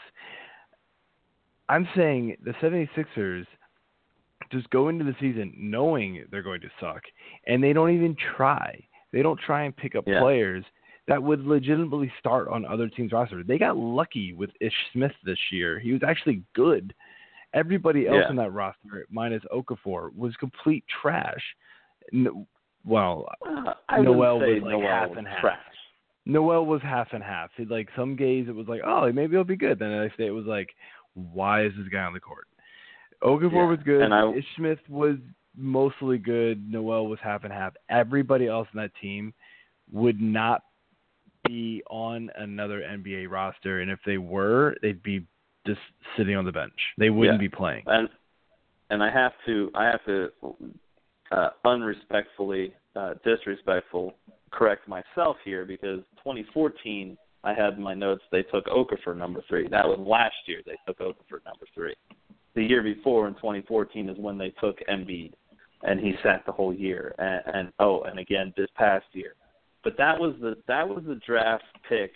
I'm saying the 76ers just go into the season knowing they're going to suck and they don't even try. They don't try and pick up Yeah. players that would legitimately start on other teams' roster. They got lucky with Ish Smith this year. He was actually good. Everybody else Yeah. in that roster, minus Okafor, was complete trash. N- well, Uh, Noel was, like, Noel half was and half. trash. Noel was half and half. Like some gays, it was like, oh, maybe he'll be good. Then the next day, it was like, why is this guy on the court? Okafor Yeah, was good. and I- Smith was mostly good. Noel was half and half. Everybody else in that team would not be on another NBA roster, and if they were, they'd be just sitting on the bench. They wouldn't Yeah. be playing. and and I have to I have to uh, unrespectfully uh, disrespectful correct myself here because 2014 I had in my notes they took Okafor number three. That was last year they took Okafor number three. The year before in 2014 is when they took Embiid, and he sat the whole year. And, and oh, and again this past year. But that was the that was the draft pick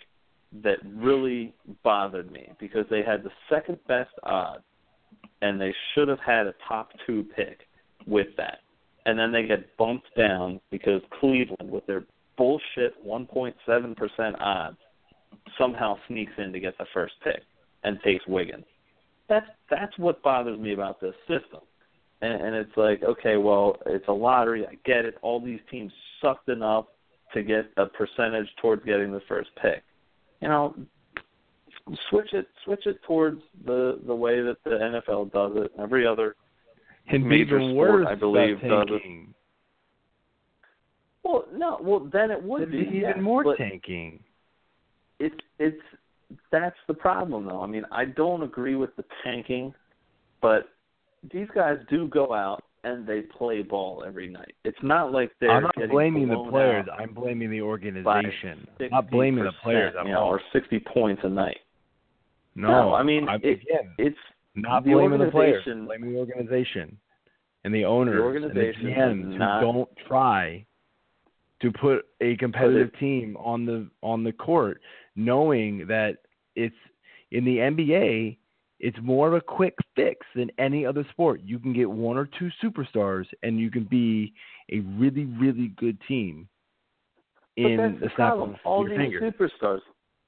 that really bothered me because they had the second best odds and they should have had a top two pick with that. And then they get bumped down because Cleveland, with their bullshit 1.7% odds, somehow sneaks in to get the first pick and takes Wiggins. That's that's what bothers me about this system. And, and it's like, okay, well, it's a lottery. I get it. All these teams sucked enough to get a percentage towards getting the first pick. You know, switch it switch it towards the the way that the NFL does it. Every other And major sport, worse, I believe, does it. well, no, well then it would It'd be be even more tanking. it's it's that's the problem though. I mean, I don't agree with the tanking, but these guys do go out and they play ball every night. It's not like they're I'm not blaming the players. I'm blaming the organization. I'm not blaming the players at you know, or sixty points a night. No, No, I mean, I'm, it- again, It's not the blaming the players. Blaming the organization and the owners organization and the GMs who don't try to put a competitive team on the on the court, knowing that it's in the NBA. It's more of a quick fix than any other sport. You can get one or two superstars, and you can be a really, really good team in but that's the the problem. All these fingers. superstars.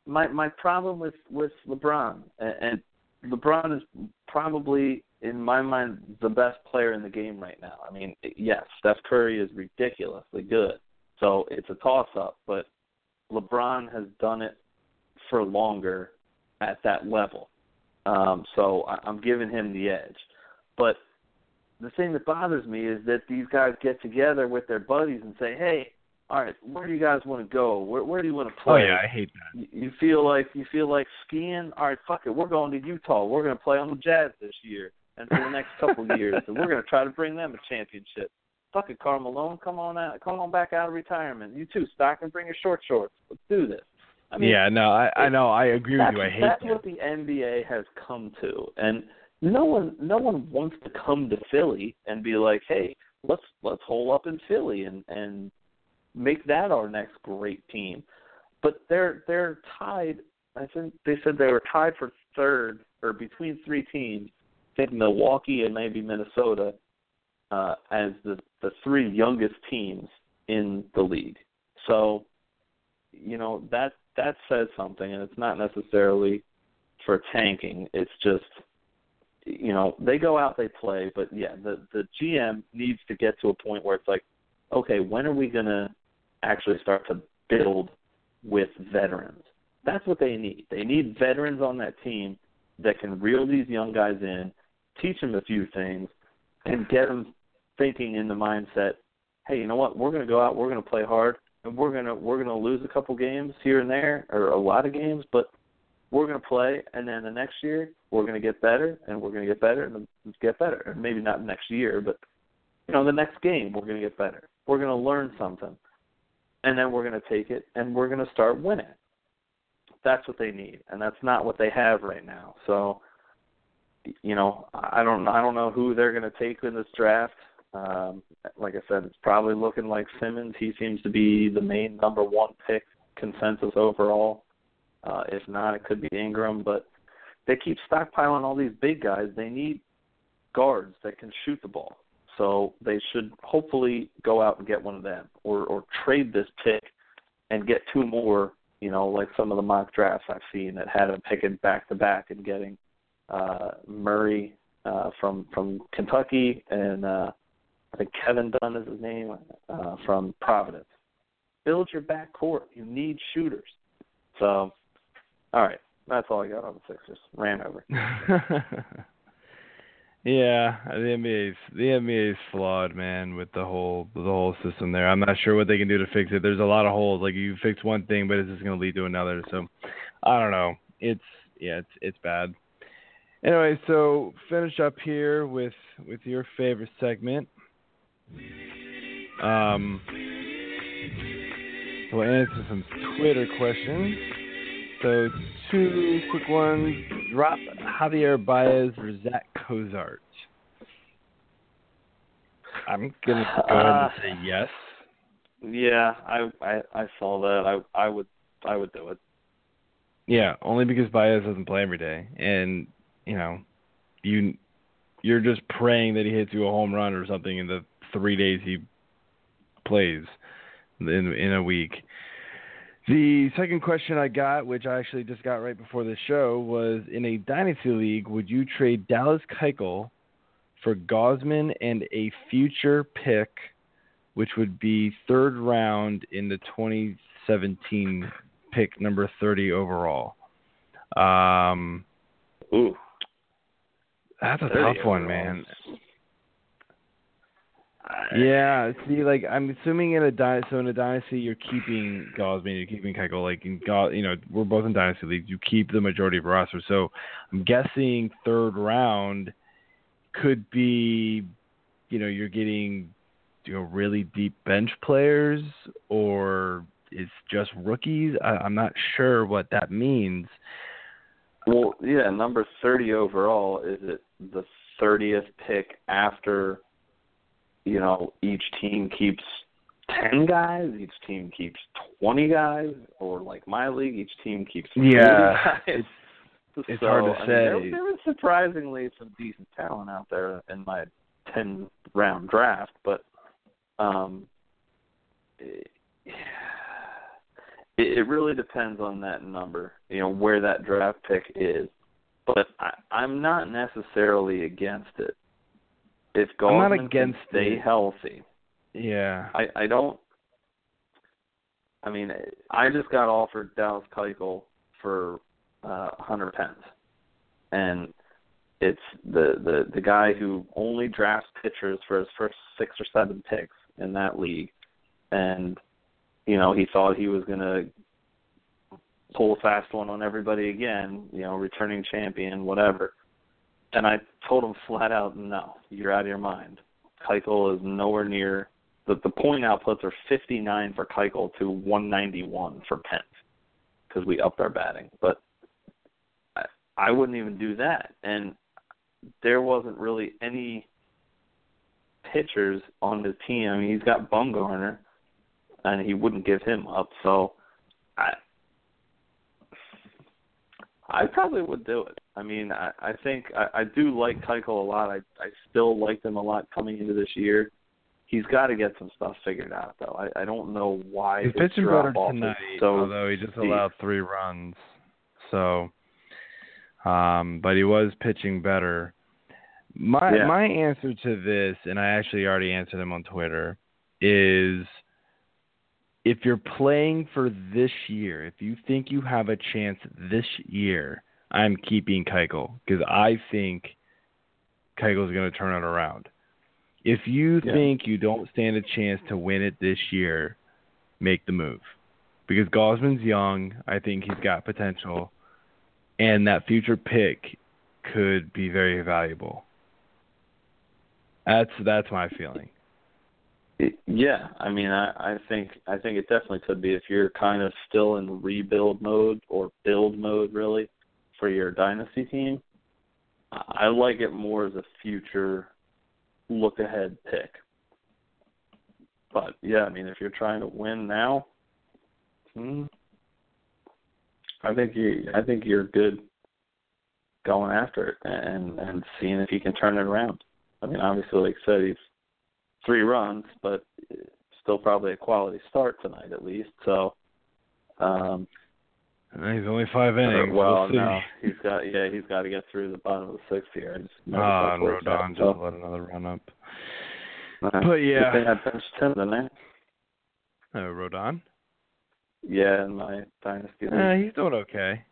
My my problem with with LeBron and, and LeBron is probably in my mind the best player in the game right now. I mean, yes, Steph Curry is ridiculously good, so it's a toss up. But LeBron has done it for longer at that level, um, so I, I'm giving him the edge. But the thing that bothers me is that these guys get together with their buddies and say, "Hey, all right, where do you guys want to go? Where where do you want to play?" Oh yeah, I hate that. You- You feel like you feel like skiing? All right, fuck it, we're going to Utah. We're going to play on the Jazz this year and for the next couple of years, and we're going to try to bring them a championship. Fuck it, Karl Malone, come on out, come on back out of retirement. You too, Stockton, bring your short shorts. Let's do this. I mean, yeah, no, I, I know, I agree with you. I hate that's that. what the NBA has come to, and no one no one wants to come to Philly and be like, hey, let's let's hole up in Philly and and make that our next great team. But they're they're tied. I think they said they were tied for third or between three teams. I think Milwaukee and maybe Minnesota uh, as the the three youngest teams in the league. So, you know that that says something, and it's not necessarily for tanking. It's just you know they go out, they play, but yeah, the the GM needs to get to a point where it's like, okay, when are we gonna actually start to build with veterans? That's what they need. They need veterans on that team that can reel these young guys in, teach them a few things, and get them thinking in the mindset, hey, you know what? We're going to go out, we're going to play hard, and we're to we're to lose a couple games here and there, or a lot of games, but we're to play, and then the next year we're to get better, and we're to get better, and get better. And maybe not next year, but you know, the next game we're to get better. we're to learn something, and then we're to take it and we're to start winning. That's what they need, and that's not what they have right now. So, you know, I don't I don't know who they're to take in this draft. Um, like I said, it's probably looking like Simmons. He seems to be the main number one pick consensus overall. Uh, if not, it could be Ingram, but they keep stockpiling all these big guys. They need guards that can shoot the ball. So they should hopefully go out and get one of them, or or trade this pick and get two more. You know, like some of the mock drafts I've seen that had them picking back to back and getting uh, Murray uh, from from Kentucky and uh, I think Kevin Dunn is his name uh, from Providence. Build your back court. You need shooters. So, all right, that's all I got on the Sixers. Ran over. Yeah, the NBA is the NBA is flawed, man, with the whole the whole system there. I'm not sure what they can do to fix it. There's a lot of holes. Like you fix one thing, but it's just going to lead to another. So, I don't know. It's yeah, it's it's bad. Anyway, so finish up here with with your favorite segment. Um, we'll answer some Twitter questions. So two quick ones. Drop Javier Baez or Zack Cozart. I'm gonna go ahead and Uh, say yes. Yeah, I I I saw that. I I would I would do it. Yeah, only because Baez doesn't play every day, and you know, you you're just praying that he hits you a home run or something in the three days he plays in in a week. The second question I got, which I actually just got right before the show, was in a dynasty league, would you trade Dallas Keuchel for Gausman and a future pick, which would be third round in the 2017 pick number 30 overall? Um, Ooh, that's a 30 tough one, man. Yeah, see, like I'm assuming in a dy- so in a dynasty you're keeping Gausman, you're keeping Keuchel. Like in Go, you know, we're both in dynasty leagues. You keep the majority of roster. So I'm guessing third round could be, you know, you're getting, you know, really deep bench players, or it's just rookies. I, I'm not sure what that means. Well, yeah, number 30 overall is it the 30th pick after you know each team keeps 10 guys, each team keeps 20 guys or like my league each team keeps 40 Yeah, guys. it's- it's hard to I mean, there, say. there was surprisingly some decent talent out there in my 10 round draft, but um it, it really depends on that number, you know, where that draft pick is. But I, I'm not necessarily against it. If I'm not against can stay it. healthy, Yeah, I I don't. I mean, I just got offered Dallas Keuchel for uh, Hunter Pence, and it's the the the guy who only drafts pitchers for his first six or seven picks in that league, and you know he thought he was gonna pull a fast one on everybody again, you know, returning champion, whatever. And I told him flat out, no, you're out of your mind. Keuchel is nowhere near the the point outputs are 59 for Keuchel to 191 for Pence because we upped our batting. But I, I wouldn't even do that, and there wasn't really any pitchers on the team. I mean, he's got Bumgarner, and he wouldn't give him up. So I I probably would do it. I mean, I, I think I, I do like Keuchel a lot. I I still liked him a lot coming into this year. He's got to get some stuff figured out, though. I, I don't know why he's his pitching better tonight, so although he just allowed three runs. So, um, but he was pitching better. My Yeah. my answer to this, and I actually already answered him on Twitter, is if you're playing for this year, if you think you have a chance this year, I'm keeping Keuchel because I think Keuchel's going to turn it around. If you Yeah. think you don't stand a chance to win it this year, make the move. Because Gausman's young, I think he's got potential, and that future pick could be very valuable. That's that's my feeling. Yeah, I mean, I, I think I think it definitely could be if you're kind of still in rebuild mode or build mode, really, for your dynasty team. I like it more as a future look ahead pick. But yeah, I mean, if you're trying to win now, hmm, I think you I think you're good going after it and and seeing if you can turn it around. I mean, obviously, like I said, he's three runs, but still probably a quality start tonight at least. So, um, he's only five innings. well, we'll no, he's got yeah, he's got to get through the bottom of the sixth here. Ah, and Rodon just let another run up. Uh, but yeah, they had benched him, didn't they? Uh, Rodon. Yeah, in my dynasty. Uh, he's doing okay,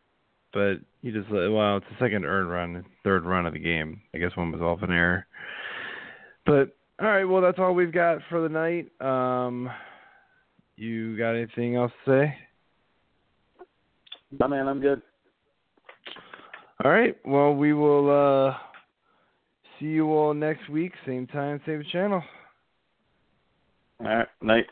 but he just well, it's the second earned run, third run of the game. I guess one was off an error. But all right, well that's all we've got for the night. Um, you got anything else to say? Man, I'm good. All right. Well, we will uh, see you all next week, same time, same channel. All right. Night.